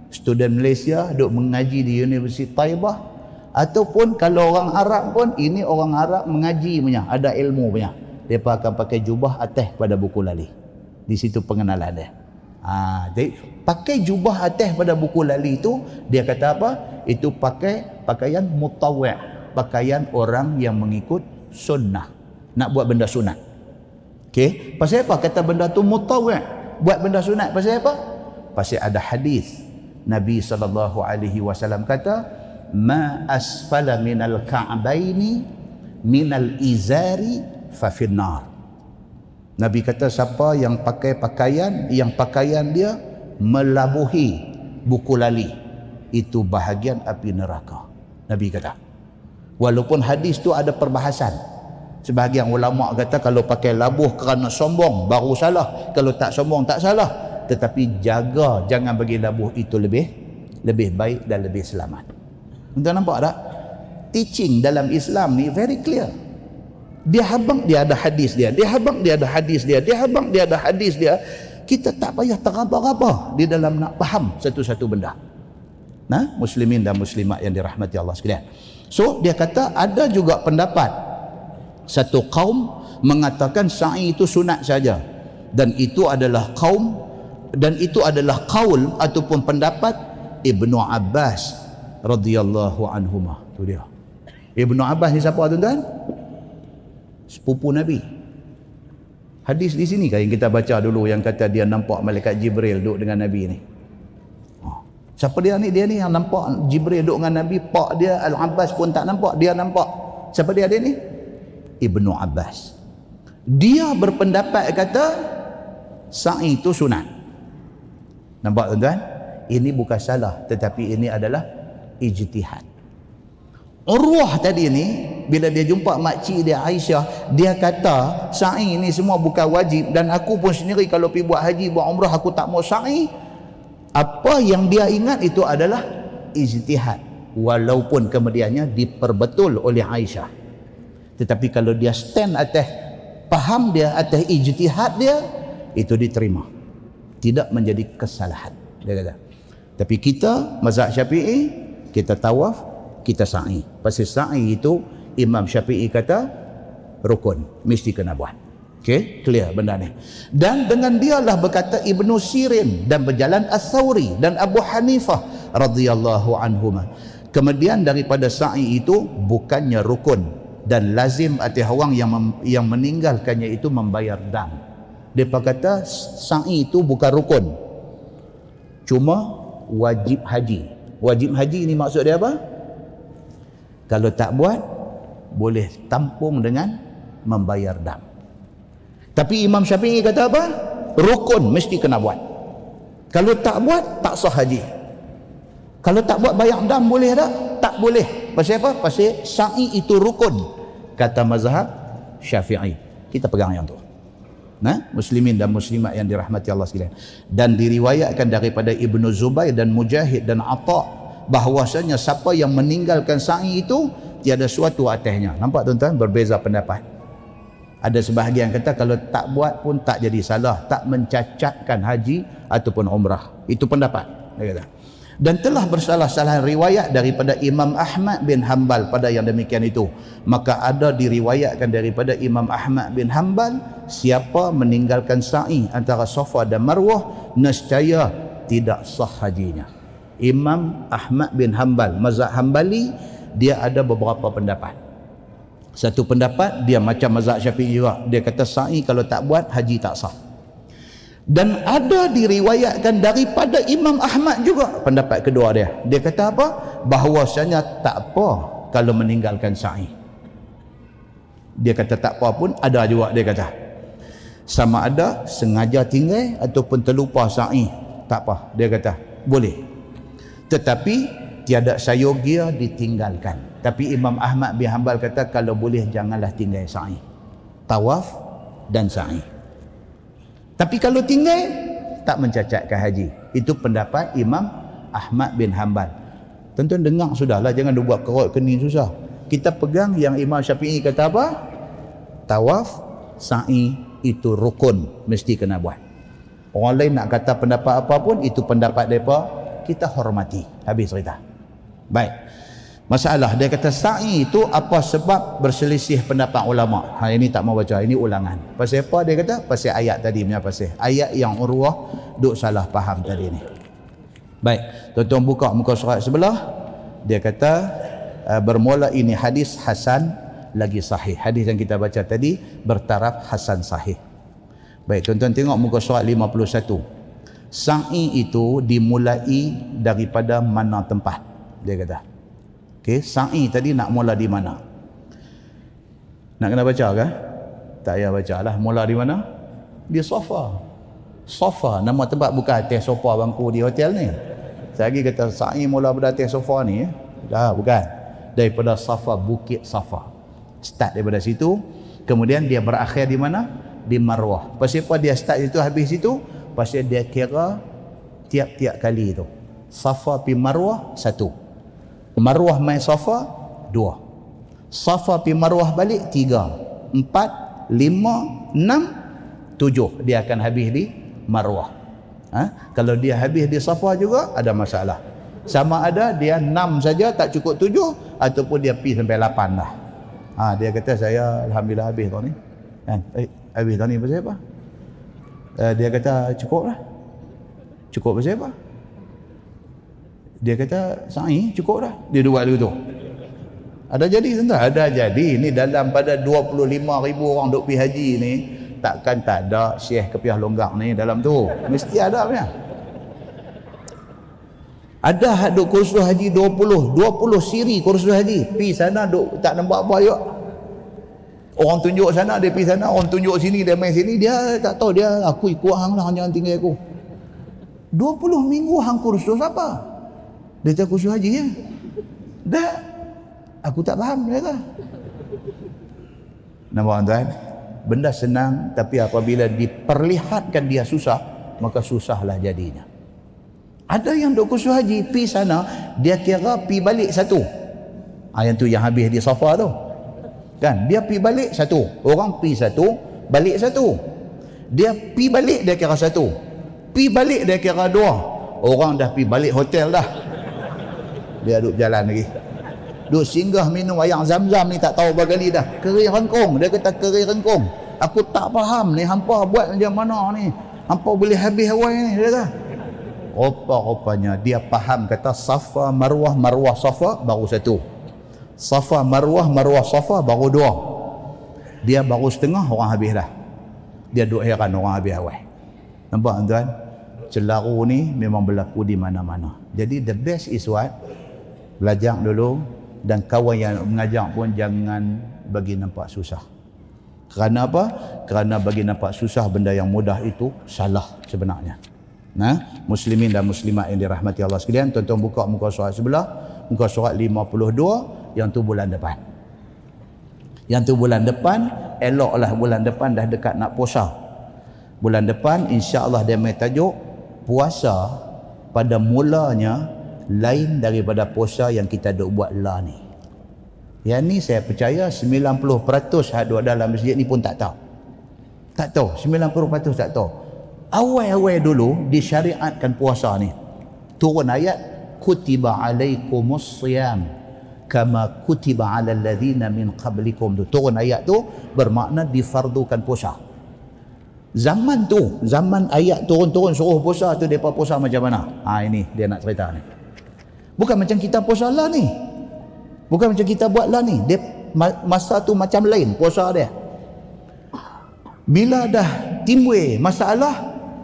student Malaysia duk mengaji di Universiti Taibah. Ataupun kalau orang Arab pun ini orang Arab mengaji punya ada ilmu punya mereka akan pakai jubah atas pada buku lali. Di situ pengenalan dia. Ha, jadi pakai jubah atas pada buku lali itu dia kata apa? Itu pakai pakaian mutawwa' pakaian orang yang mengikut sunnah. Nak buat benda sunat. Okey? Pasal apa? Kata benda tu mutawwa' buat benda sunat pasal apa? Pasal ada hadis. Nabi sallallahu alaihi wasallam kata ma asfala minal ka'baini minal izari fa finnar. Nabi kata siapa yang pakai pakaian yang pakaian dia melabuhi buku lali itu bahagian api neraka. Nabi kata walaupun hadis tu ada perbahasan sebahagian ulama kata kalau pakai labuh kerana sombong baru salah kalau tak sombong tak salah tetapi jaga jangan bagi labuh itu lebih lebih baik dan lebih selamat. Anda nampak tak? Teaching dalam Islam ni very clear. Dia habang dia ada hadis dia. Dia habang dia ada hadis dia. Dia habang dia ada hadis dia. Kita tak payah teraba-raba di dalam nak faham satu-satu benda. Nah, muslimin dan muslimat yang dirahmati Allah sekalian. So, dia kata ada juga pendapat. Satu kaum mengatakan sa'i itu sunat saja. Dan itu adalah kaum dan itu adalah kaul ataupun pendapat Ibnu Abbas radhiyallahu anhuma. Tu dia. Ibnu Abbas ni siapa tuan-tuan? Sepupu Nabi. Hadis di sini kan yang kita baca dulu yang kata dia nampak malaikat Jibril duduk dengan Nabi ni. Siapa dia ni? Dia ni yang nampak Jibril duduk dengan Nabi pak dia Al-Abbas pun tak nampak dia nampak. Siapa dia? Dia ni? Ibnu Abbas. Dia berpendapat kata sa'i itu sunat. Nampak tuan-tuan? Ini bukan salah tetapi ini adalah ijtihad. Urwah tadi ni bila dia jumpa makcik dia Aisyah, dia kata sa'i ni semua bukan wajib. Dan aku pun sendiri kalau pergi buat haji, buat umrah aku tak mau sa'i. Apa yang dia ingat itu adalah ijtihad. Walaupun kemudiannya diperbetul oleh Aisyah. Tetapi kalau dia stand atas faham dia atas ijtihad dia itu diterima. Tidak menjadi kesalahan. Dia kata tapi kita mazhab syafi'i kita tawaf kita sa'i. Pasal sa'i itu Imam Syafi'i kata rukun mesti kena buat Okay, clear benda ni. Dan dengan dialah berkata Ibnu Sirin dan berjalan As-Sawri dan Abu Hanifah radhiyallahu anhuma. Kemudian daripada sa'i itu bukannya rukun dan lazim atas orang yang mem, yang meninggalkannya itu membayar dam. Dia kata sa'i itu bukan rukun. Cuma wajib haji. Wajib haji ini maksud dia apa? Kalau tak buat boleh tampung dengan membayar dam. Tapi Imam Syafi'i kata apa? Rukun mesti kena buat. Kalau tak buat, tak sah haji. Kalau tak buat bayar dam boleh tak? Tak boleh. Pasal apa? Pasal sa'i itu rukun. Kata mazhab Syafi'i. Kita pegang yang tu. Nah, muslimin dan muslimat yang dirahmati Allah sekalian. Dan diriwayatkan daripada Ibnu Zubair dan Mujahid dan Atha bahwasanya siapa yang meninggalkan sa'i itu tiada suatu atasnya. Nampak tuan-tuan berbeza pendapat. Ada sebahagian kata kalau tak buat pun tak jadi salah, tak mencacatkan haji ataupun umrah. Itu pendapat. Dia kata. Dan telah bersalah-salah riwayat daripada Imam Ahmad bin Hanbal pada yang demikian itu. Maka ada diriwayatkan daripada Imam Ahmad bin Hanbal siapa meninggalkan sa'i antara Safa dan Marwah nescaya tidak sah hajinya. Imam Ahmad bin Hanbal, mazhab Hanbali dia ada beberapa pendapat. Satu pendapat dia macam mazhab Syafi'i juga. Dia kata sa'i kalau tak buat haji tak sah. Dan ada diriwayatkan daripada Imam Ahmad juga pendapat kedua dia. Dia kata apa? Bahawasanya tak apa kalau meninggalkan sa'i. Dia kata tak apa pun ada juga dia kata. Sama ada sengaja tinggal ataupun terlupa sa'i. Tak apa. Dia kata boleh. Tetapi tiada sayogia ditinggalkan. Tapi Imam Ahmad bin Hanbal kata kalau boleh janganlah tinggal sa'i. Tawaf dan sa'i. Tapi kalau tinggal tak mencacatkan haji. Itu pendapat Imam Ahmad bin Hanbal. Tentu dengar sudahlah jangan buat kerot kening susah. Kita pegang yang Imam Syafi'i kata apa? Tawaf, sa'i itu rukun mesti kena buat. Orang lain nak kata pendapat apa pun itu pendapat depa kita hormati. Habis cerita. Baik. Masalah dia kata sa'i itu apa sebab berselisih pendapat ulama. Ha ini tak mau baca, ini ulangan. Pasal apa dia kata? Pasal ayat tadi punya pasal. Ayat yang Urwah duk salah faham tadi ni. Baik, tuan-tuan buka muka surat sebelah. Dia kata uh, bermula ini hadis hasan lagi sahih. Hadis yang kita baca tadi bertaraf hasan sahih. Baik, tuan-tuan tengok muka surat 51. Sa'i itu dimulai daripada mana tempat? Dia kata. Okey, sa'i tadi nak mula di mana? Nak kena baca ke? Tak payah baca lah. Mula di mana? Di sofa. Sofa. Nama tempat bukan atas sofa bangku di hotel ni. Saya lagi kata sa'i mula pada atas sofa ni. Dah, bukan. Daripada Safa, Bukit Safa. Start daripada situ. Kemudian dia berakhir di mana? Di Marwah. Pasal apa dia start itu habis situ? Pasal dia kira tiap-tiap kali itu. Safa pi Marwah, satu. Marwah main Safa dua. Safa pi Marwah balik tiga. Empat lima enam tujuh. Dia akan habis di Marwah ha? kalau dia habis di Safa juga ada masalah. Sama ada dia enam saja tak cukup tujuh ataupun dia pi sampai lapan lah ha, dia kata saya Alhamdulillah habis tahun ni. Kan? eh, habis tahun ni pasal apa? Uh, dia kata cukup lah cukup pasal apa dia kata sa'i cukup dah. Dia dua dulu tu ada jadi tuan ada jadi. Ni dalam pada 25 ribu orang duk pergi haji ni takkan tak ada syekh kepiah longgak ni dalam tu. Mesti ada punya. Ada duk kursus haji 20 20 siri kursus haji. Pi sana duk tak nampak apa yuk orang tunjuk sana dia pi sana. Orang tunjuk sini dia main sini. Dia tak tahu dia aku ikut hang lah jangan tinggal aku. 20 minggu hang kursus apa dia tak khusyuk haji ya? Dah. Aku tak faham dia kata. Nampak tuan? Benda senang tapi apabila diperlihatkan dia susah, maka susahlah jadinya. Ada yang duk khusyuk haji pi sana, dia kira pi balik satu. Ah yang tu yang habis di sofa tu. Kan? Dia pi balik satu. Orang pi satu, balik satu. Dia pi balik dia kira satu. Pi balik dia kira dua. Orang dah pi balik hotel dah dia duduk jalan lagi. Duduk singgah minum ayam zam-zam ni tak tahu bagaimana dah. Kering rengkung dia kata kering rengkung aku tak faham ni hampa buat macam mana ni? Hampa boleh habis awal ni dia kata. Rupa-rupanya dia faham kata safa marwah marwah safa baru satu. Safa marwah marwah safa baru dua. Dia baru setengah orang habis dah. Dia duk heran orang habis awal. Nampak tuan? Celaru ni memang berlaku di mana-mana. Jadi the best is what belajar dulu dan kawan yang mengajar pun jangan bagi nampak susah. Kerana apa? kerana bagi nampak susah benda yang mudah itu salah sebenarnya. Nah muslimin dan muslimat yang dirahmati Allah sekalian tuan-tuan buka muka surat sebelah muka surat 52 yang tu bulan depan. Yang tu bulan depan eloklah bulan depan dah dekat nak puasa. Bulan depan insya-Allah dia mai tajuk puasa pada mulanya lain daripada puasa yang kita duk buat lah ni. Yang ni saya percaya 90% hadut dalam masjid ni pun tak tahu. Tak tahu, 90% tak tahu. Awal-awal dulu disyariatkan puasa ni. Turun ayat kutiba alaikumus siyam kama kutiba ala alladhina min qablikum tu. Turun ayat tu bermakna difardukan puasa. Zaman tu, zaman ayat turun-turun suruh puasa tu depa puasa macam mana? Ha ini dia nak cerita ni. Bukan macam kita puasa lah ni. Bukan macam kita buat lah ni. Dia, masa tu macam lain puasa dia. Bila dah timbul masalah,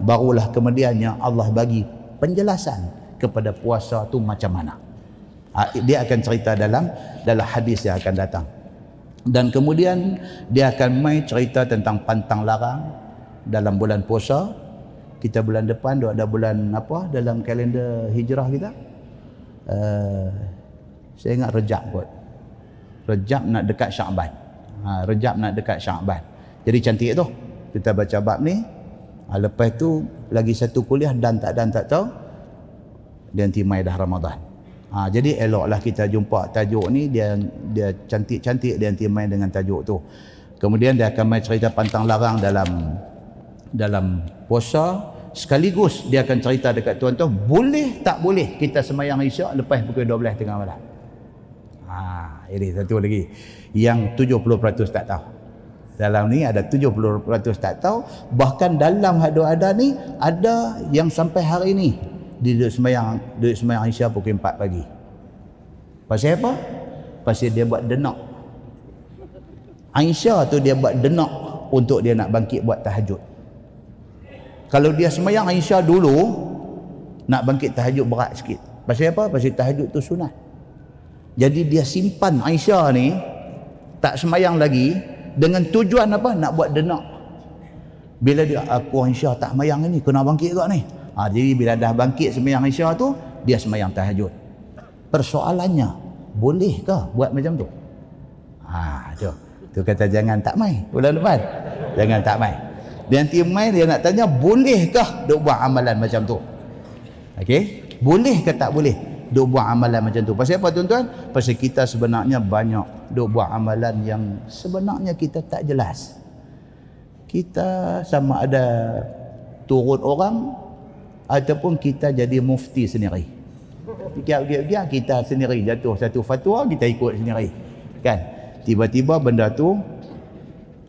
barulah kemudiannya Allah bagi penjelasan kepada puasa tu macam mana. Ha, dia akan cerita dalam dalam hadis yang akan datang. Dan kemudian dia akan mai cerita tentang pantang larang dalam bulan puasa. Kita bulan depan ada bulan apa dalam kalender hijrah kita? Uh, saya ingat rejab kot. Rejab nak dekat syakban. Ha, rejab nak dekat syakban. Jadi cantik tu. Kita baca bab ni. Ha, lepas tu lagi satu kuliah dan tak dan tak tahu dia nanti mai dah Ramadan. Ha, jadi eloklah kita jumpa tajuk ni dia dia cantik-cantik dia nanti main dengan tajuk tu. Kemudian dia akan main cerita pantang larang dalam dalam puasa sekaligus dia akan cerita dekat tuan-tuan boleh tak boleh kita semayang isyak lepas pukul 12 tengah malam? Ha, ini satu lagi. Yang 70% tak tahu. Dalam ni ada 70% tak tahu. Bahkan dalam hadu ada ni ada yang sampai hari ni dia duduk semayang duduk semayang isyak pukul 4 pagi. Pasal apa? pasal dia buat denak Aisyah tu dia buat denak untuk dia nak bangkit buat tahajud kalau dia semayang Aisyah dulu nak bangkit tahajud berat sikit. Pasal apa? pasal tahajud tu sunat. Jadi dia simpan Aisyah ni tak semayang lagi dengan tujuan apa? nak buat denak. Bila dia aku Aisyah tak semayang ni kena bangkit ke ni. Ha, jadi bila dah bangkit semayang Aisyah tu dia semayang tahajud. Persoalannya bolehkah buat macam tu? Ha, tu. Tu kata jangan tak mai bulan depan. Jangan tak mai dia nanti mai dia nak tanya bolehkah duk buat amalan macam tu? Okey? Boleh ke tak boleh duk buat amalan macam tu? Pasal apa tuan-tuan? Pasal kita sebenarnya banyak duk buat amalan yang sebenarnya kita tak jelas. Kita sama ada turun orang ataupun kita jadi mufti sendiri. Biar-biar kita sendiri jatuh satu fatwa kita ikut sendiri. Kan? Tiba-tiba benda tu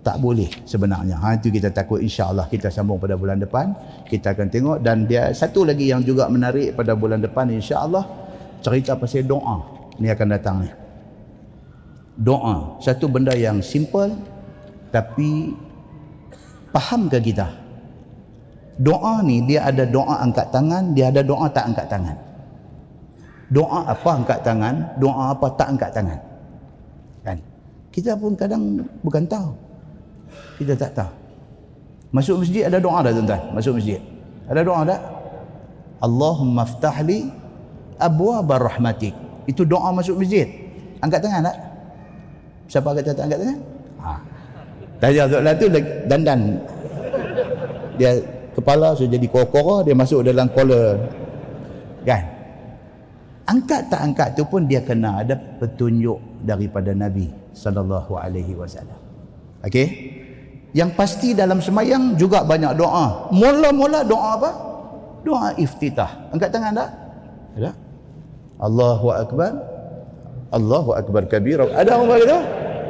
tak boleh sebenarnya. Ha itu kita takut insya-Allah kita sambung pada bulan depan kita akan tengok dan dia satu lagi yang juga menarik pada bulan depan insya-Allah cerita pasal doa. Ni akan datang ni. Doa, satu benda yang simple tapi faham ke kita? Doa ni dia ada doa angkat tangan, dia ada doa tak angkat tangan. Doa apa angkat tangan, doa apa tak angkat tangan. Kan? Kita pun kadang bukan tahu kita tak tahu. Masuk masjid ada doa dah tuan-tuan? Masuk masjid. Ada doa tak? Allahumma ftahli abwa rahmatik. Itu doa masuk masjid. Angkat tangan tak? Siapa kata tak angkat tangan? Ha. tanya soalan tu dandan. Dia kepala sudah jadi kora-kora dia masuk dalam kola. Kan? Angkat tak angkat tu pun dia kena ada petunjuk daripada Nabi sallallahu alaihi wasallam. Okey yang pasti dalam semayang juga banyak doa. Mula-mula doa apa? Doa iftitah. Angkat tangan tak? Ada? Allahu akbar Allahu akbar kabira ada orang kata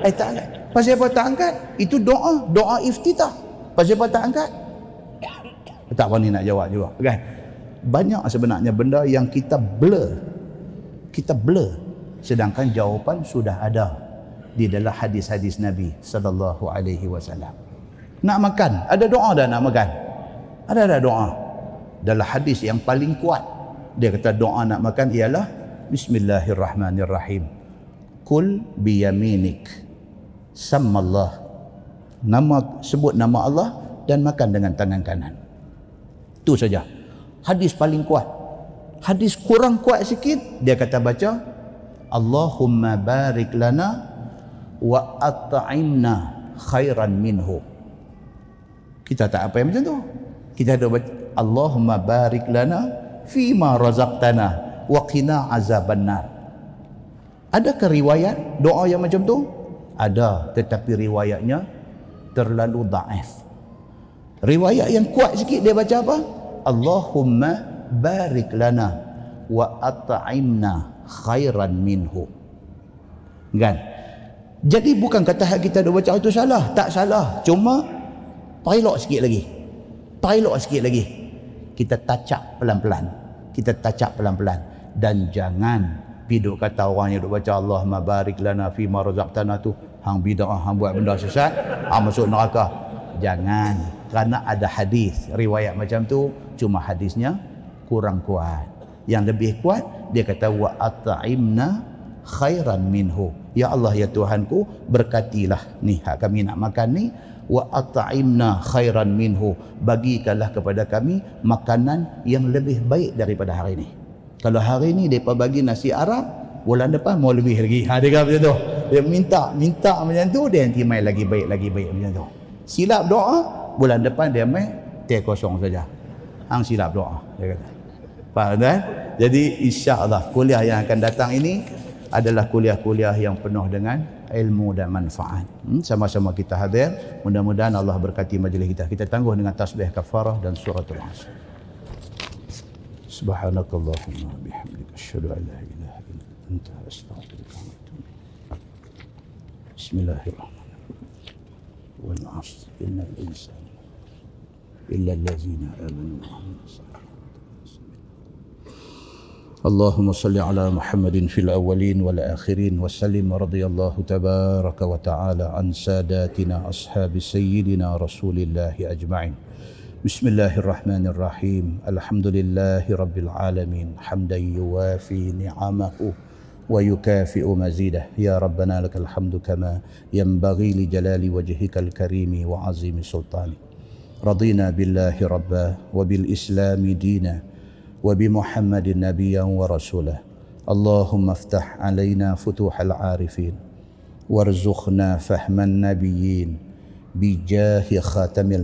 eh tak angkat pasal apa tak angkat itu doa doa iftitah pasal apa tak angkat tak berani nak jawab juga kan banyak sebenarnya benda yang kita blur kita blur sedangkan jawapan sudah ada di dalam hadis-hadis Nabi sallallahu alaihi wasallam nak makan. Ada doa dah nak makan? Ada ada doa. Dalam hadis yang paling kuat. Dia kata doa nak makan ialah bismillahirrahmanirrahim. Kul biyaminik. Sammallah. Nama sebut nama Allah dan makan dengan tangan kanan. Itu saja. Hadis paling kuat. Hadis kurang kuat sikit dia kata baca Allahumma barik lana wa at'imna khairan minhu kita tak apa yang macam tu kita ada baca Allahumma barik lana fi ma razaqtana wa qina azabannar adakah riwayat doa yang macam tu ada tetapi riwayatnya terlalu daif riwayat yang kuat sikit dia baca apa Allahumma barik lana wa at'imna khairan minhu. Kan? Jadi bukan kata kita dah baca itu salah, tak salah. Cuma pilot sikit lagi. Pilot sikit lagi. Kita tacap pelan-pelan. Kita tacap pelan-pelan dan jangan piduk kata orang yang duk baca Allahumma barik lana fi ma razaqtana tu hang bidah hang buat benda sesat, hang masuk neraka. Jangan kerana ada hadis riwayat macam tu cuma hadisnya kurang kuat yang lebih kuat dia kata wa at'imna khairan minhu ya Allah ya Tuhanku berkatilah ni hak kami nak makan ni wa at'imna khairan minhu. Bagikanlah kepada kami makanan yang lebih baik daripada hari ini. Kalau hari ini depa bagi nasi Arab bulan depan mau lebih lagi. Ha dia macam tu. Dia minta minta macam tu dia nanti mai lagi baik lagi baik macam tu. Silap doa bulan depan dia mai teh kosong saja. Hang silap doa dia kata. Faham kan jadi insya-Allah kuliah yang akan datang ini adalah kuliah-kuliah yang penuh dengan ilmu dan manfaat. Hmm, sama-sama hmm? kita hadir. Mudah-mudahan Allah berkati majlis kita. Kita tangguh dengan tasbih kafarah dan surah al-Asr. Subhanakallahumma bihamdika asyhadu an la ilaha illa anta astaghfiruka wa atubu Bismillahirrahmanirrahim. Wal 'ashr innal insana illa allazina amanu wa 'amilus اللهم صل على محمد في الأولين والآخرين وسلم رضي الله تبارك وتعالى عن ساداتنا أصحاب سيدنا رسول الله أجمعين. بسم الله الرحمن الرحيم. الحمد لله رب العالمين. حمدا يوافي نعمه ويكافئ مزيده. يا ربنا لك الحمد كما ينبغي لجلال وجهك الكريم وعظيم سلطانك. رضينا بالله ربا وبالإسلام دينا. وبمحمد نبيا ورسولا اللهم افتح علينا فتوح العارفين. وارزقنا فهم النبيين بجاه خاتم المرسلين.